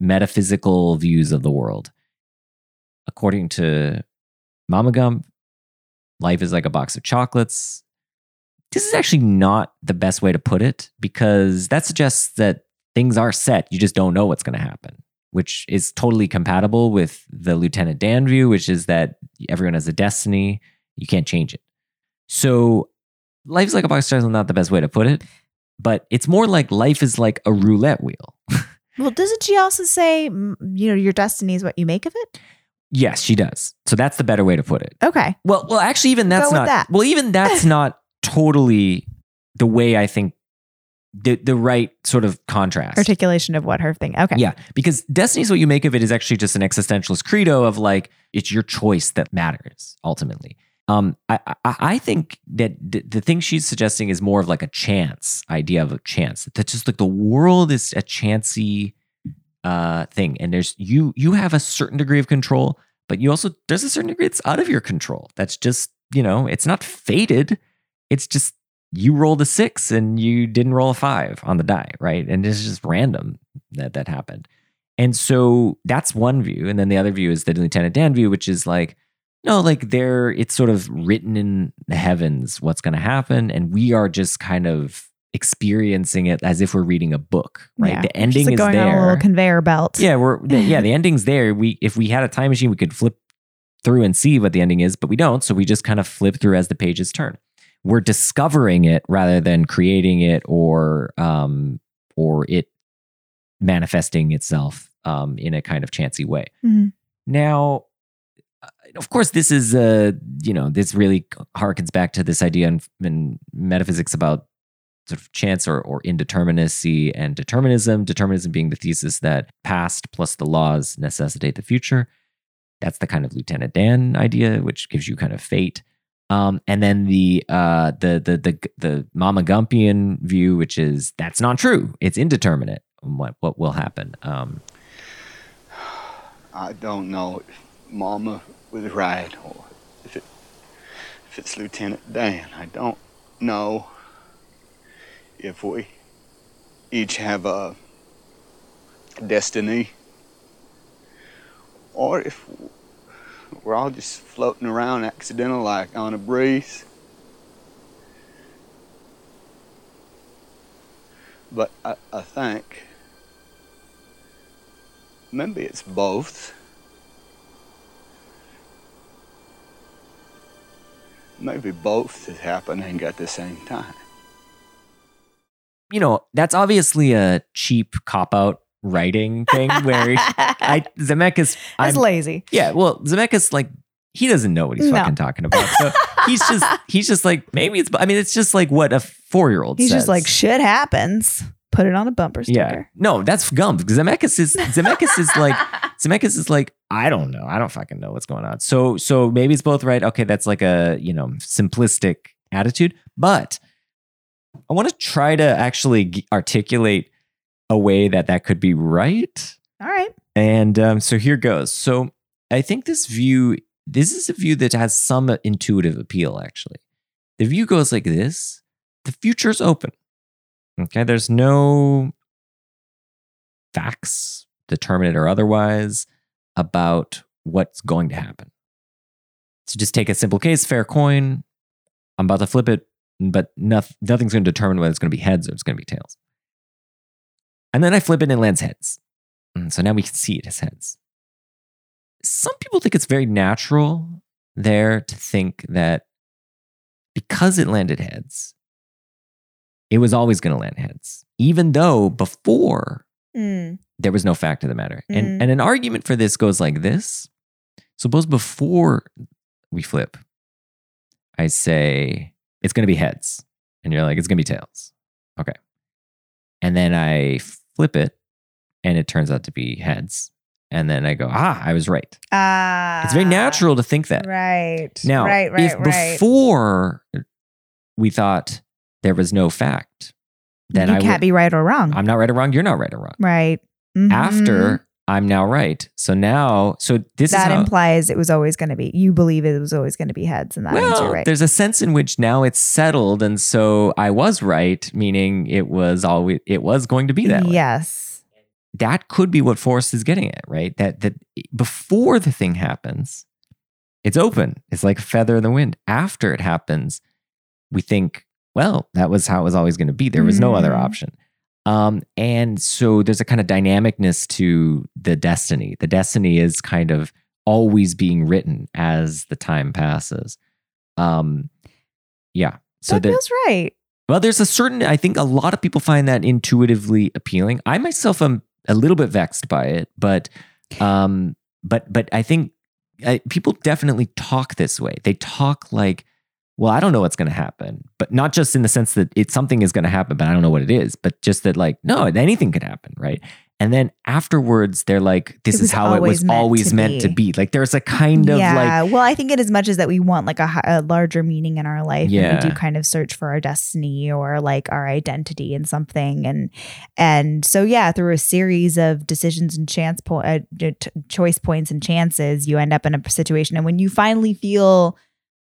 metaphysical views of the world. According to Mama Gump, life is like a box of chocolates. This is actually not the best way to put it because that suggests that things are set. You just don't know what's going to happen, which is totally compatible with the Lieutenant Dan view, which is that everyone has a destiny. You can't change it. So, life's like a box of chocolates not the best way to put it, but it's more like life is like a roulette wheel. Well, doesn't she also say, you know, your destiny is what you make of it? Yes, she does. So that's the better way to put it. Okay. Well, well, actually, even that's not. that. Well, even that's not totally the way I think the the right sort of contrast. Articulation of what her thing. Okay. Yeah, because Destiny's what you make of it is actually just an existentialist credo of like it's your choice that matters ultimately. Um, I I, I think that the, the thing she's suggesting is more of like a chance idea of a chance. That just like the world is a chancy uh thing, and there's you you have a certain degree of control, but you also there's a certain degree that's out of your control. That's just you know it's not fated. It's just you rolled a six and you didn't roll a five on the die, right? And it's just random that that happened. And so that's one view. And then the other view is the Lieutenant Dan view, which is like, no, like there, it's sort of written in the heavens what's going to happen. And we are just kind of experiencing it as if we're reading a book, right? Yeah. The ending like is on a there. little conveyor belt. Yeah, we're the, yeah, the ending's there. We if we had a time machine, we could flip through and see what the ending is, but we don't. So we just kind of flip through as the pages turn. We're discovering it rather than creating it or um or it manifesting itself um in a kind of chancy way. Mhm. Now, uh, of course, this is uh you know this really harkens back to this idea in, in metaphysics about sort of chance or, or indeterminacy and determinism. Determinism being the thesis that past plus the laws necessitate the future. That's the kind of Lieutenant Dan idea, which gives you kind of fate. Um, and then the uh, the the the the Mama Gumpian view, which is that's not true. It's indeterminate. What what will happen? Um, I don't know if Mama was right or if it if it's Lieutenant Dan. I don't know if we each have a destiny or if we're all just floating around accidental like on a breeze. But I, I think maybe it's both. Maybe both is happening at the same time. You know, that's obviously a cheap cop out writing thing where I Zemeckis is lazy. Yeah, well, Zemeckis like he doesn't know what he's No. fucking talking about. So he's just he's just like maybe it's I mean it's just like what a 4-year-old He's says. just like, shit happens. Put it on a bumper sticker. yeah. No, that's Gump. Zemeckis is Zemeckis is like Zemeckis is like I don't know. I don't fucking know what's going on. So so maybe it's both right. Okay, that's like a, you know, simplistic attitude, but I want to try to actually g- articulate a way that that could be right. All right. And um, so here goes. So I think this view, this is a view that has some intuitive appeal, actually. The view goes like this the future's open. Okay. There's no facts, determinate or otherwise, about what's going to happen. So just take a simple case fair coin. I'm about to flip it, but noth- nothing's going to determine whether it's going to be heads or it's going to be tails. And then I flip it and it lands heads. And so now we can see it as heads. Some people think it's very natural there to think that because it landed heads, it was always going to land heads, even though before Mm. there was no fact of the matter. Mhm. And and an argument for this goes like this. Suppose before we flip, I say it's going to be heads, and you're like it's going to be tails. Okay, and then I flip it, and it turns out to be heads, and then I go ah I was right. Ah. It's very natural to think that. Right. Now, right, right, if right. before we thought there was no fact, then you I can't would, be right or wrong. I'm not right or wrong. You're not right or wrong. right. Mhm. After I'm now right. So now, so this that how, implies it was always going to be. You believe it was always going to be heads, and that means well, you're right. there's a sense in which now it's settled, and so I was right, meaning it was always it was going to be that way. Yes. That could be what Forrest is getting at, right? That that before the thing happens, it's open. It's like a feather in the wind. After it happens, we think, well, that was how it was always going to be. There was no other Mm. option. Um, and so there's a kind of dynamicness to the destiny. The destiny is kind of always being written as the time passes. Um, yeah. So that feels right. well, there's a certain, I think a lot of people find that intuitively appealing. I myself am a little bit vexed by it, but, um, but, but I think I, people definitely talk this way. They talk like, well, I don't know what's going to happen, but not just in the sense that it's something is going to happen, but I don't know what it is, but just that like, no, anything could happen. Right. And then afterwards, they're like, this is how it was always meant always to meant to be. be. Like, there's a kind of yeah. like, well, I think it as much as that we want like a, a larger meaning in our life, Yeah. we do kind of search for our destiny or like our identity in something, and and so yeah, through a series of decisions and chance po- uh, choice points and chances, you end up in a situation, and when you finally feel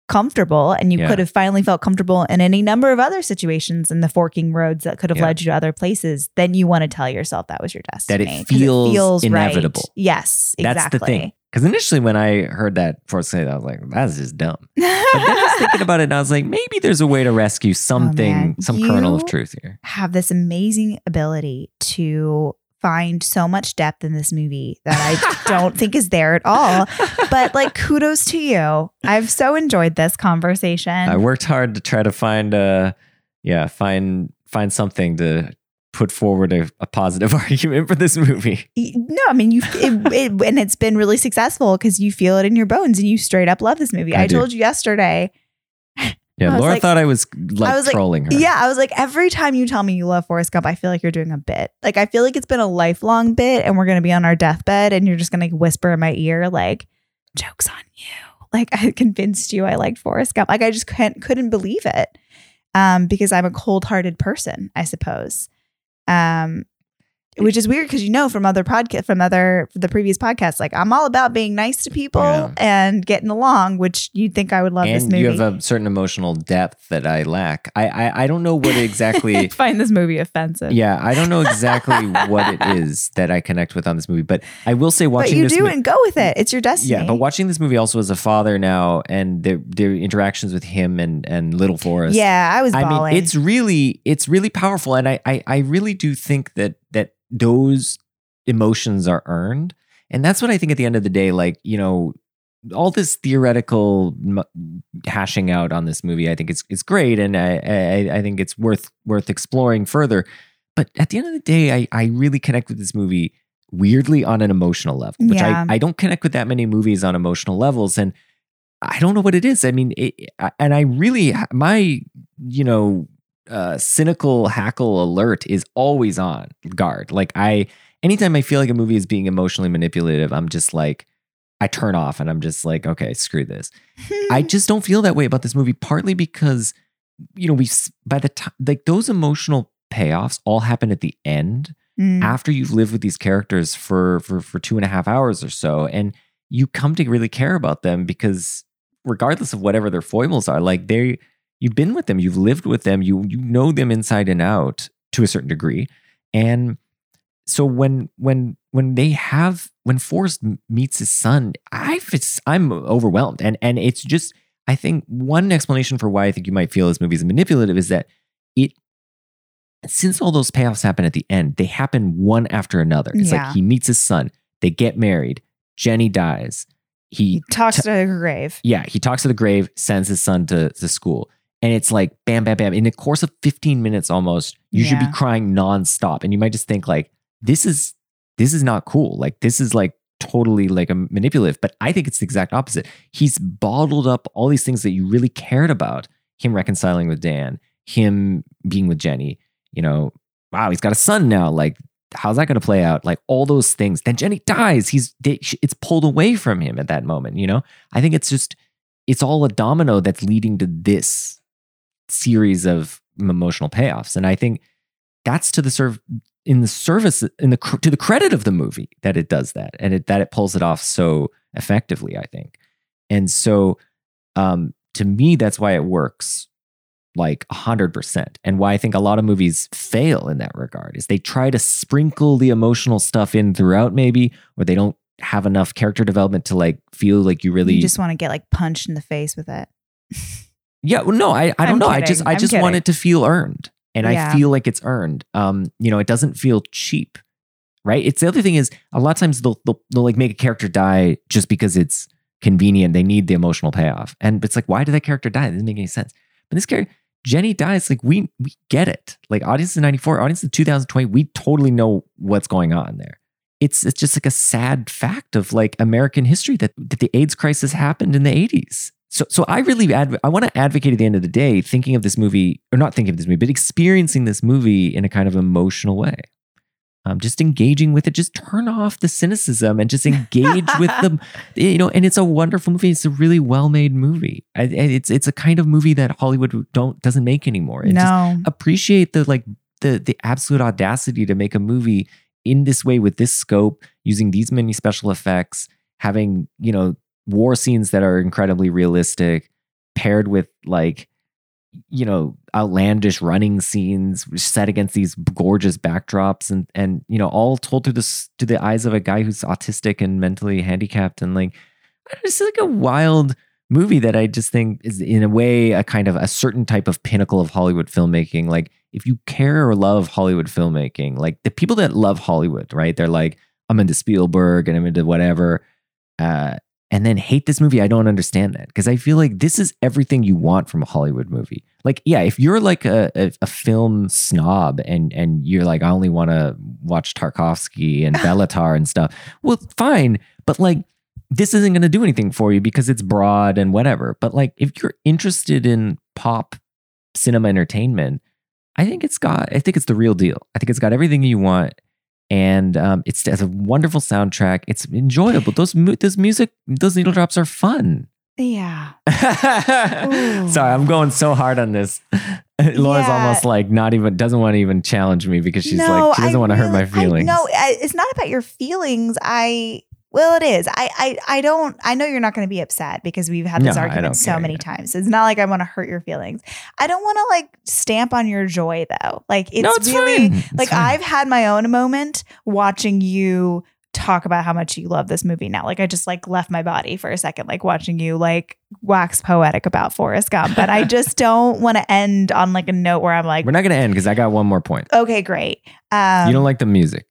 comfortable and you Yeah. could have finally felt comfortable in any number of other situations in the forking roads that could have Yeah. led you to other places then you want to tell yourself that was your destiny. That it destiny 'cause feels right. inevitable. yes exactly that's the thing. Because initially, when I heard that Forrest say that, I was like, that's just dumb. But then I was thinking about it and I was like, maybe there's a way to rescue oh, something, Oh, some kernel of truth here. have this amazing ability to find so much depth in this movie that I don't think is there at all. But like kudos to you. I've so enjoyed this conversation. I worked hard to try to find uh yeah, find find something to put forward a, a positive argument for this movie. no, I mean you it, it, and it's been really successful because you feel it in your bones and you straight up love this movie. I I, told you yesterday. Yeah, Laura like- thought I was like I was like, trolling her. Yeah, I was like, every time you tell me you love Forrest Gump, I feel like you're doing a bit. Like, I feel like it's been a lifelong bit, and we're gonna be on our deathbed, and you're just gonna whisper in my ear, like, "Jokes on you." Like, I convinced you I liked Forrest Gump. Like, I just couldn't couldn't believe it, um, because I'm a cold hearted person, I suppose. Um, which is weird because you know from other podcast from other the previous podcasts, like I'm all about being nice to people Yeah. and getting along, which you'd think I would love this movie. you have a certain emotional depth that I lack. I I, I don't know what exactly find this movie offensive. Yeah, I don't know exactly what it is that I connect with on this movie, but I will say watching but you do mo- and go with it. It's your destiny. Yeah, but watching this movie also as a father now and the the interactions with him and and Little Forrest. Yeah, I was I mean, it's really it's really powerful, and I, I I really do think that that those emotions are earned, and that's what I think at the end of the day. Like you know, all this theoretical m- hashing out on this movie, I think it's it's great, and I I, I think it's worth worth exploring further. But at the end of the day, I I really connect with this movie weirdly on an emotional level, which Yeah. I I don't connect with that many movies on emotional levels, and I don't know what it is. I mean, it, and I really my you know uh, cynical hackle alert is always on guard. Like I, anytime I feel like a movie is being emotionally manipulative, I'm just like, I turn off and I'm just like, okay, screw this. I just don't feel that way about this movie. Partly because you know we by the time like those emotional payoffs all happen at the end Mm. after you've lived with these characters for for for two and a half hours or so and you come to really care about them because regardless of whatever their foibles are like they you've been with them you've lived with them you you know them inside and out to a certain degree and so when when when they have when Forrest meets his son I it's, I'm overwhelmed and and it's just I think one explanation for why I think you might feel this movie is manipulative is that it since all those payoffs happen at the end, they happen one after another. It's Yeah. like he meets his son, they get married, Jenny dies. He Talks to the grave. yeah, he talks to the grave, sends his son to, to school. And it's like bam, bam, bam. In the course of 15 minutes almost, you should be crying nonstop. And you might just think like, this is this is not cool. Like this is like totally like a manipulative. But I think it's the exact opposite. He's bottled up all these things that you really cared about. Him reconciling with Dan, him being with Jenny, you know, wow, he's got a son now. Like, how's that going to play out? Like all those things. Then Jenny dies. He's it's pulled away from him at that moment. You know, I think it's just it's all a domino that's leading to this series of emotional payoffs, and I think that's to the serve in the service in the cr- to the credit of the movie that it does that and it, that it pulls it off so effectively. I think, and so um, to me, that's why it works like 100% and why i think a lot of movies fail in that regard is they try to sprinkle the emotional stuff in throughout maybe or they don't have enough character development to like feel like you really You just want to get like punched in the face with it. yeah well, no i, I don't I'm know. I just i I'm just want it to feel earned and i feel like it's earned. Um you know it doesn't feel cheap right? It's the other thing is a lot of times they'll, they'll, they'll like make a character die just because it's convenient. They need the emotional payoff. And it's like why did that character die? It doesn't make any sense. But this character Jenny dies. Like we we get it. Like audience in '94, audience in 2020, we totally know what's going on there. It's it's just like a sad fact of like American history that that the AIDS crisis happened in the 80s. So so I really adv- I want to advocate at the end of the day, thinking of this movie or not thinking of this movie, but experiencing this movie in a kind of emotional way. Um, just engaging with it, just turn off the cynicism and just engage with the, you know. And it's a wonderful movie. It's a really well made movie. I, and it's it's a kind of movie that Hollywood don't doesn't make anymore. And just no. appreciate the like the the absolute audacity to make a movie in this way with this scope, using these many special effects, having you know war scenes that are incredibly realistic, paired with like you know outlandish running scenes set against these gorgeous backdrops and and you know all told through this to the eyes of a guy who's autistic and mentally handicapped and like it's like a wild movie that I just think is in a way a kind of a certain type of pinnacle of Hollywood filmmaking. Like if you care or love Hollywood filmmaking, like the people that love Hollywood, right? They're like, I'm into Spielberg and I'm into whatever. Uh, and then hate this movie. I don't understand that because I feel like this is everything you want from a Hollywood movie. Like, yeah, if you're like a, a, a film snob and and you're like, I only want to watch Tarkovsky and Béla Tarr and stuff, well, fine. But like, this isn't going to do anything for you because it's broad and whatever. But like, if you're interested in pop cinema entertainment, I think it's got. I think it's the real deal. I think it's got everything you want, and um, it's it has a wonderful soundtrack. It's enjoyable. Those mu- those music, those needle drops are fun. Yeah. Sorry, I'm going so hard on this. Laura's Yeah. almost like not even doesn't want to even challenge me because she's no, like she doesn't I want to hurt my really- I- feelings. no, I- it's not about your feelings. I well, it is. I I I don't. I know you're not going to be upset because we've had this No, argument so care, many yeah. times. It's not like I want to hurt your feelings. I don't want to like stamp on your joy though. Like it's, no, it's really fine. Like fine. I've had my own moment watching you talk about how much you love this movie now. Like I just like left my body for a second, like watching you like wax poetic about Forrest Gump. But I just don't want to end on like a note where I'm like, We're not going to end because I got one more point. okay, great. Um, you don't like the music.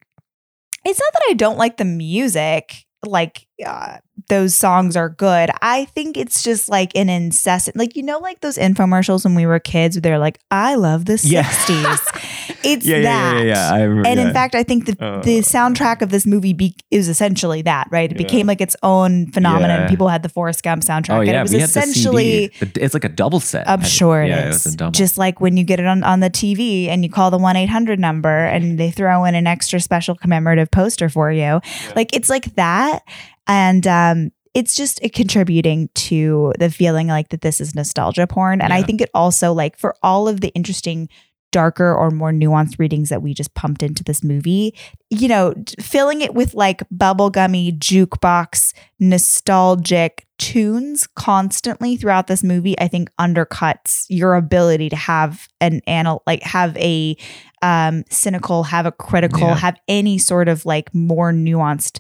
it's not that I don't like the music. Like uh, those songs are good. I think it's just like an incessant, like you know, like those infomercials when we were kids. They're like, "I love the Yeah. '60s." It's yeah, that. yeah, yeah, yeah. I remember, And in fact, I think the Uh. the soundtrack of this movie be- is essentially that, right? It became like its own phenomenon. People had the Forrest Gump soundtrack. oh and yeah, it was we had the essentially CD. It's like a double set. I'm sure it is. yeah, it was a double. Just like when you get it on, on the TV and you call the 1 800 number and they throw in an extra special commemorative poster for you. Like it's like that. And um, it's just contributing to the feeling like that this is nostalgia porn. And I think it also, like, for all of the interesting, darker or more nuanced readings that we just pumped into this movie, you know, filling it with like bubblegummy jukebox nostalgic tunes constantly throughout this movie i think undercuts your ability to have an anal like have a um cynical have a critical Yeah. have any sort of like more nuanced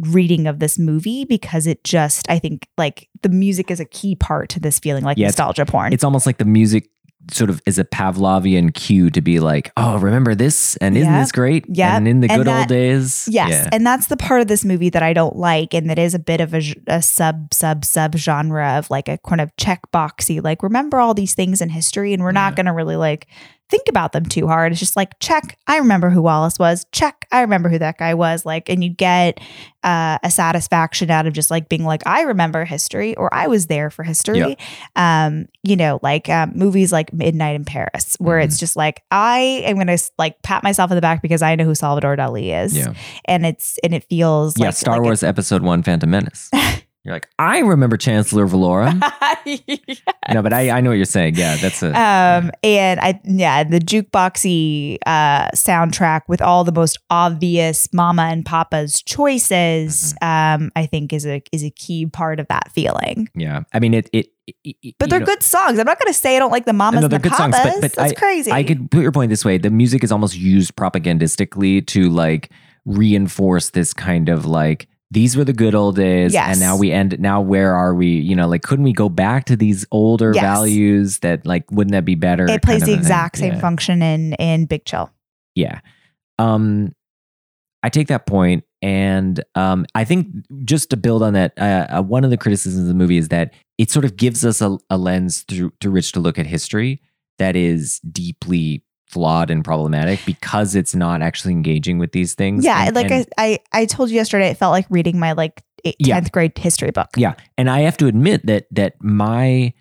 reading of this movie because it just i think like the music is a key part to this feeling like Yeah, it's- nostalgia porn it's almost like the music sort of is a Pavlovian cue to be like, oh, remember this? And isn't this great? Yeah. And in the good that- old days. Yes, Yeah. and that's the part of this movie that I don't like, and that is a bit of a sub sub sub genre of like a kind of checkboxy. Like, remember all these things in history, and we're not going to really like think about them too hard. It's just like check, I remember who Wallace was. Check, I remember who that guy was. Like, and you get uh, a satisfaction out of just like being like, I remember history, or I was there for history. Um, you know, like um, movies like Midnight in Paris, where Mm-hmm. it's just like I am going to like pat myself in the back because I know who Salvador Dali is Yeah. and it's and it feels Yeah, like Star like Wars Episode One, Phantom Menace. You're like, I remember Chancellor Valorum. it- no, but I, I know what you're saying. Yeah, that's a um and I yeah the jukeboxy uh soundtrack with all the most obvious mama and papa's choices Mm-hmm. um I think is a is a key part of that feeling. yeah. I mean, it it. it- But they're know, good songs. I'm not going to say I don't like the mamas No, and the they're good songs, but- but That's I- crazy. I could put your point this way: the music is almost used propagandistically to like reinforce this kind of like these were the good old days, Yes. and now we end. Now where are we? You know, like couldn't we go back to these older Yes. values? That like wouldn't that be better? it plays the exact same Yeah. function in in Big Chill. Yeah. Um, I take that point, and um, I think just to build on that, uh, uh, one of the criticisms of the movie is that it sort of gives us a, a lens through to which to look at history that is deeply flawed and problematic because it's not actually engaging with these things. Yeah, And- like and- I, I I told you yesterday, it felt like reading my like eight- Yeah. 10th grade history book. Yeah, and I have to admit that that my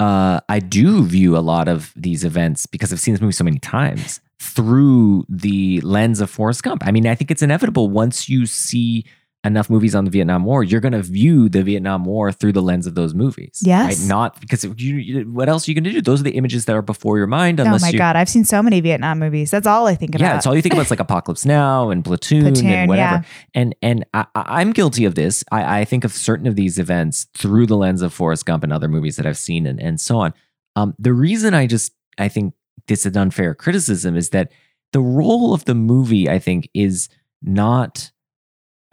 uh, I do view a lot of these events because I've seen this movie so many times through the lens of Forrest Gump. I mean, I think it's inevitable once you see enough movies on the Vietnam War, you're going to view the Vietnam War through the lens of those movies. Yes. right? not because you, you. What else are you going to do? Those are the images that are before your mind. Oh my you, god, I've seen so many Vietnam movies. That's all I think about. yeah, it's all you think about. It's like Apocalypse Now and Platoon, Platoon, and whatever. yeah. And and I, I- I'm guilty of this. I, I think of certain of these events through the lens of Forrest Gump and other movies that I've seen, and and so on. Um, the reason I just I think this is an unfair criticism is that the role of the movie I think is not.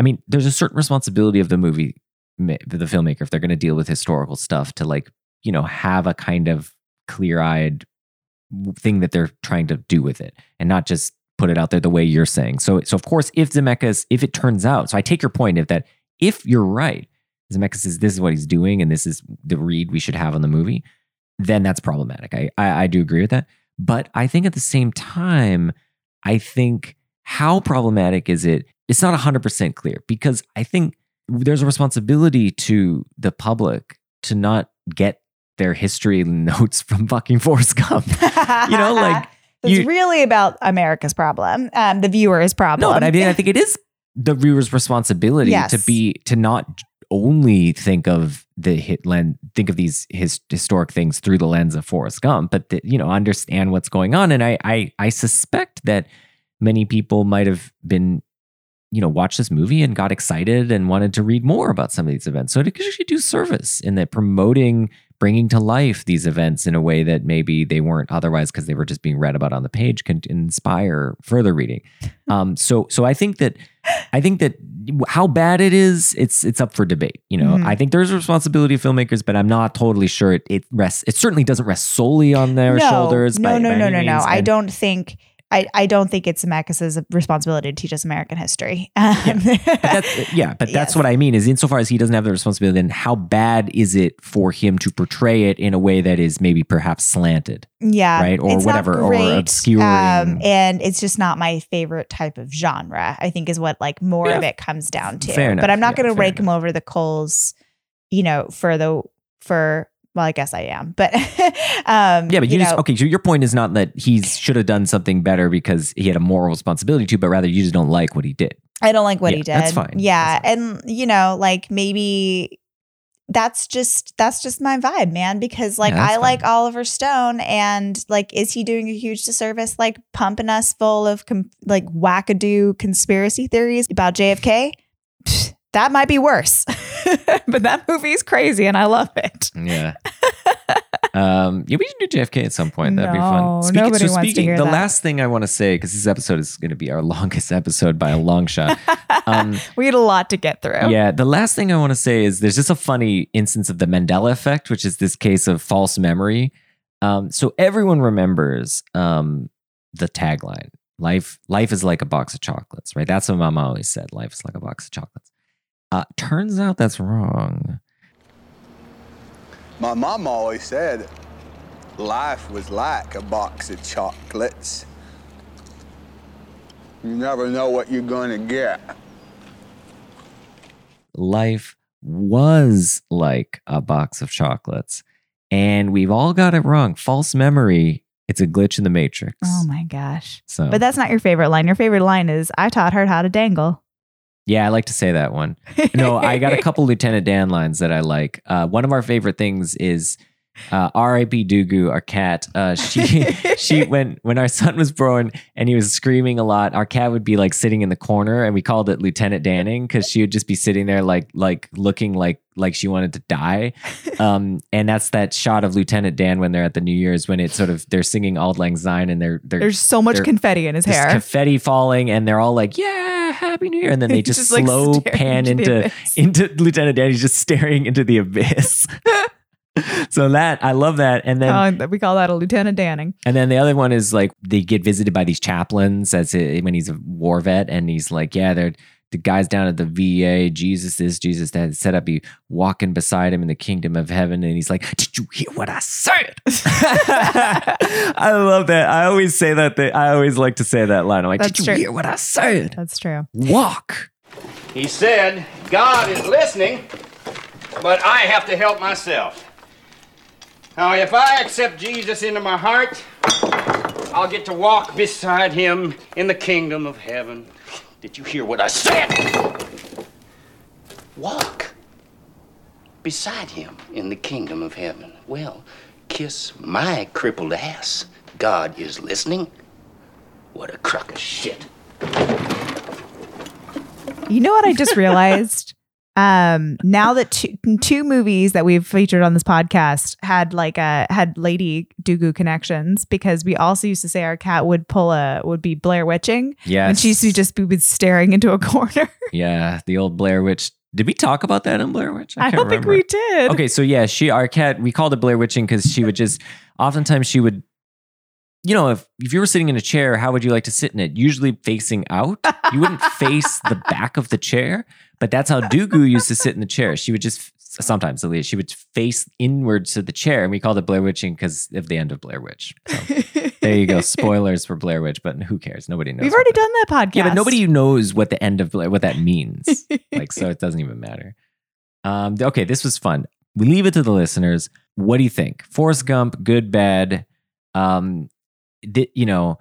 I mean, there's a certain responsibility of the movie, the filmmaker, if they're going to deal with historical stuff, to like you know have a kind of clear-eyed thing that they're trying to do with it and not just put it out there the way you're saying. So so of course if Zemeckis if it turns out so I take your point of that if you're right Zemeckis says this is what he's doing and this is the read we should have on the movie then that's problematic. I I, I do agree with that. But I think at the same time I think how problematic is it it's not 100% clear because I think there's a responsibility to the public to not get their history notes from fucking Forrest Gump. You know, like, it's you- really about America's problem, um, the viewer's problem. No, but I mean, I think it is the viewer's responsibility Yes. to be to not only think of the hit lens, think of these his, historic things through the lens of Forrest Gump, but that you know understand what's going on. And I I I suspect that many people might have been you know watched this movie and got excited and wanted to read more about some of these events. So it could actually do service in that promoting bringing to life these events in a way that maybe they weren't otherwise because they were just being read about on the page can inspire further reading. Um, so so I think that I think that how bad it is, it's it's up for debate. You know, Mhm. I think there's a responsibility of filmmakers, but I'm not totally sure it, it rests. It certainly doesn't rest solely on their no, shoulders. No, by- no, by no, any no, no. I don't think. I, I don't think it's Zemeckis' responsibility to teach us American history. Um, But that's, yeah, but that's Yes. what I mean. Is insofar as he doesn't have the responsibility, then how bad is it for him to portray it in a way that is maybe perhaps slanted? yeah, right? Or whatever, or obscuring. um, and it's just not my favorite type of genre. I think is what like more Yeah. of it comes down to. Fair enough. But I'm not Yeah, going to rake him over the coals, you know, for the for. Well, I guess I am, but um, Yeah, but you, just know, okay. So your point is not that he should have done something better because he had a moral responsibility to, but rather you just don't like what he did. I don't like what Yeah, he did. that's fine. Yeah, That's and you know, like maybe that's just that's just my vibe, man. Because like Yeah, I like. Oliver Stone, and like, is he doing a huge disservice, like pumping us full of com- like wackadoo conspiracy theories about JFK? That might be worse, but that movie is crazy, and I love it. Yeah. um, yeah, we should do JFK at some point. That'd be No, fun. nobody wants to hear the that. last thing I want to say, because this episode is going to be our longest episode by a long shot. Um, we had a lot to get through. Yeah, the last thing I want to say is there's just a funny instance of the Mandela effect, which is this case of false memory. Um, so everyone remembers um, the tagline: "Life, life is like a box of chocolates." Right? That's what Mama always said. Life is like a box of chocolates. Uh, turns out that's wrong. My mom always said life was like a box of chocolates. You never know what you're gonna get. Life was like a box of chocolates, and we've all got it wrong. False memory. It's a glitch in the matrix. Oh my gosh. So, But that's not your favorite line. Your favorite line is I taught her how to dangle. Yeah, I like to say that one. no, I got a couple Lieutenant Dan lines that I like. Uh, one of our favorite things is uh, R.I.P. Dugu, our cat. Uh, she she when when our son was born and he was screaming a lot, our cat would be like sitting in the corner, and we called it Lieutenant Danning because she would just be sitting there like like looking like like she wanted to die. Um, and that's that shot of Lieutenant Dan when they're at the New Year's when it's sort of they're singing Auld Lang Syne and they're they're There's so much they're- confetti in his hair. confetti falling, and they're all like, "Yeah, Happy New Year!" And then they just, Just, slow staring pan into into into Lieutenant Dan. He's just staring into the abyss. so that I love that, and then Oh, we call that a Lieutenant Danning. and then the other one is like they get visited by these chaplains as it, when he's a war vet, and he's like, "Yeah, they're." The guys down at the VA, Jesus is Jesus that set up, be walking beside him in the kingdom of heaven. And he's like, Did you hear what I said? I love that. I always say that. Thing. I always like to say that line. I'm like, That's Did you true. hear what I said? That's true. Walk. He said, God is listening, but I have to help myself. Now, if I accept Jesus into my heart, I'll get to walk beside him in the kingdom of heaven. Did you hear what I said? Walk beside him in the kingdom of heaven. Well, kiss my crippled ass. God is listening. What a crock of shit. You know what I just realized? Um, now that two, two movies that we've featured on this podcast had like a had Lady Dugu connections because we also used to say our cat would pull a would be Blair witching yeah and she used to just be staring into a corner. Yeah, the old Blair Witch. Did we talk about that in Blair Witch? I, can't don't think we did. Okay, so yeah, she our cat. We called it Blair Witching because she would just. Oftentimes, she would. You know, if if you were sitting in a chair, how would you like to sit in it? Usually facing out. You wouldn't face the back of the chair, but that's how Dugu used to sit in the chair. She would just sometimes at least she would face inwards to the chair, and we called it Blair Witching because of the end of Blair Witch. So there you go. Spoilers for Blair Witch, but who cares? Nobody knows. We've already done that podcast. yeah, but nobody knows what the end of Blair, what that means. like, so it doesn't even matter. Um, okay, this was fun. We leave it to the listeners. What do you think? Forrest Gump, good, bad. Um, di- you know,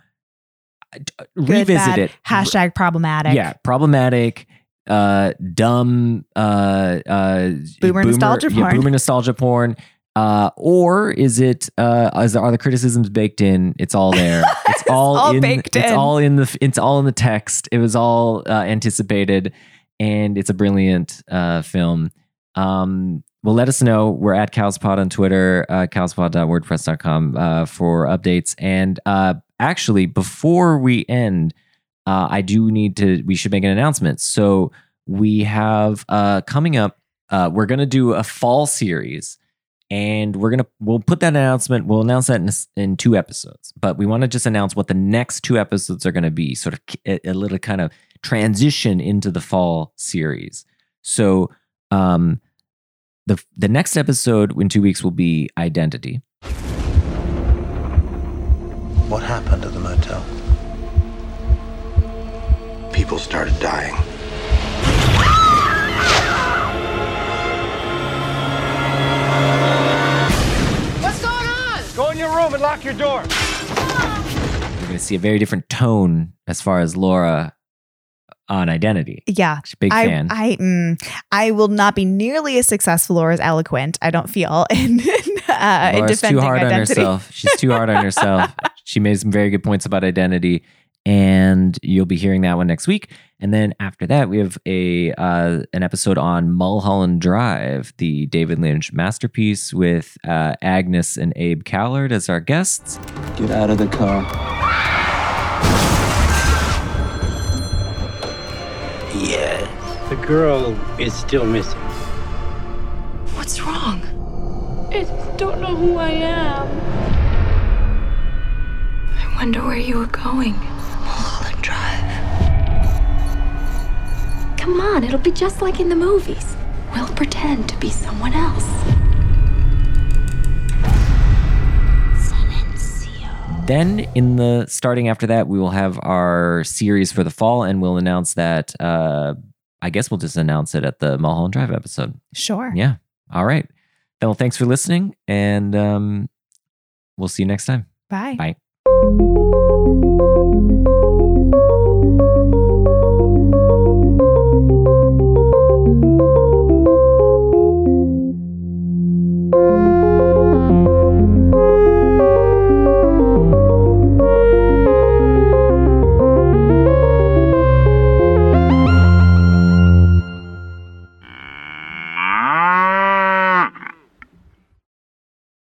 Good, revisit bad, it. Hashtag problematic. Yeah, problematic, uh, dumb, uh, uh, Boomer nostalgia yeah, porn. boomer nostalgia porn. Uh, or is it? Uh, is are the criticisms baked in? It's all there. It's all, all in. baked it's in. all in the. It's all in the text. It was all uh, anticipated, and it's a brilliant uh, film. Um, well, let us know. We're at Cowspot on Twitter, uh, cowspot.wordpress.com uh, for updates. And uh, actually, before we end, uh, I do need to, we should make an announcement. So we have uh, coming up, uh, we're going to do a fall series. And we're gonna we'll put that announcement. We'll announce that in, in two episodes. But we want to just announce what the next two episodes are going to be. Sort of a, a little kind of transition into the fall series. So um, the the next episode in two weeks will be identity. What happened at the motel? People started dying. Go in your room and lock your door. You're going to see a very different tone as far as Laura on identity. Yeah. She's a big I, fan. I, mm, I will not be nearly as successful or as eloquent. I don't feel in, uh, in Laura's defending too hard on identity. herself. She's too hard on herself. She made some very good points about identity, and you'll be hearing that one next week. And then after that, we have a uh, an episode on Mulholland Drive, the David Lynch masterpiece, with uh, Agnes and Abe Callard as our guests. Get out of the car. Yeah. The girl is still missing. What's wrong? I just don't know who I am. I wonder where you were going. Mulholland Drive. Come on, it'll be just like in the movies. We'll pretend to be someone else. Then, in the starting after that, we will have our series for the fall, and we'll announce that. Uh, I guess we'll just announce it at the Mulholland Drive episode. Sure. Yeah. All right. Well, thanks for listening, and um, we'll see you next time. Bye. Bye.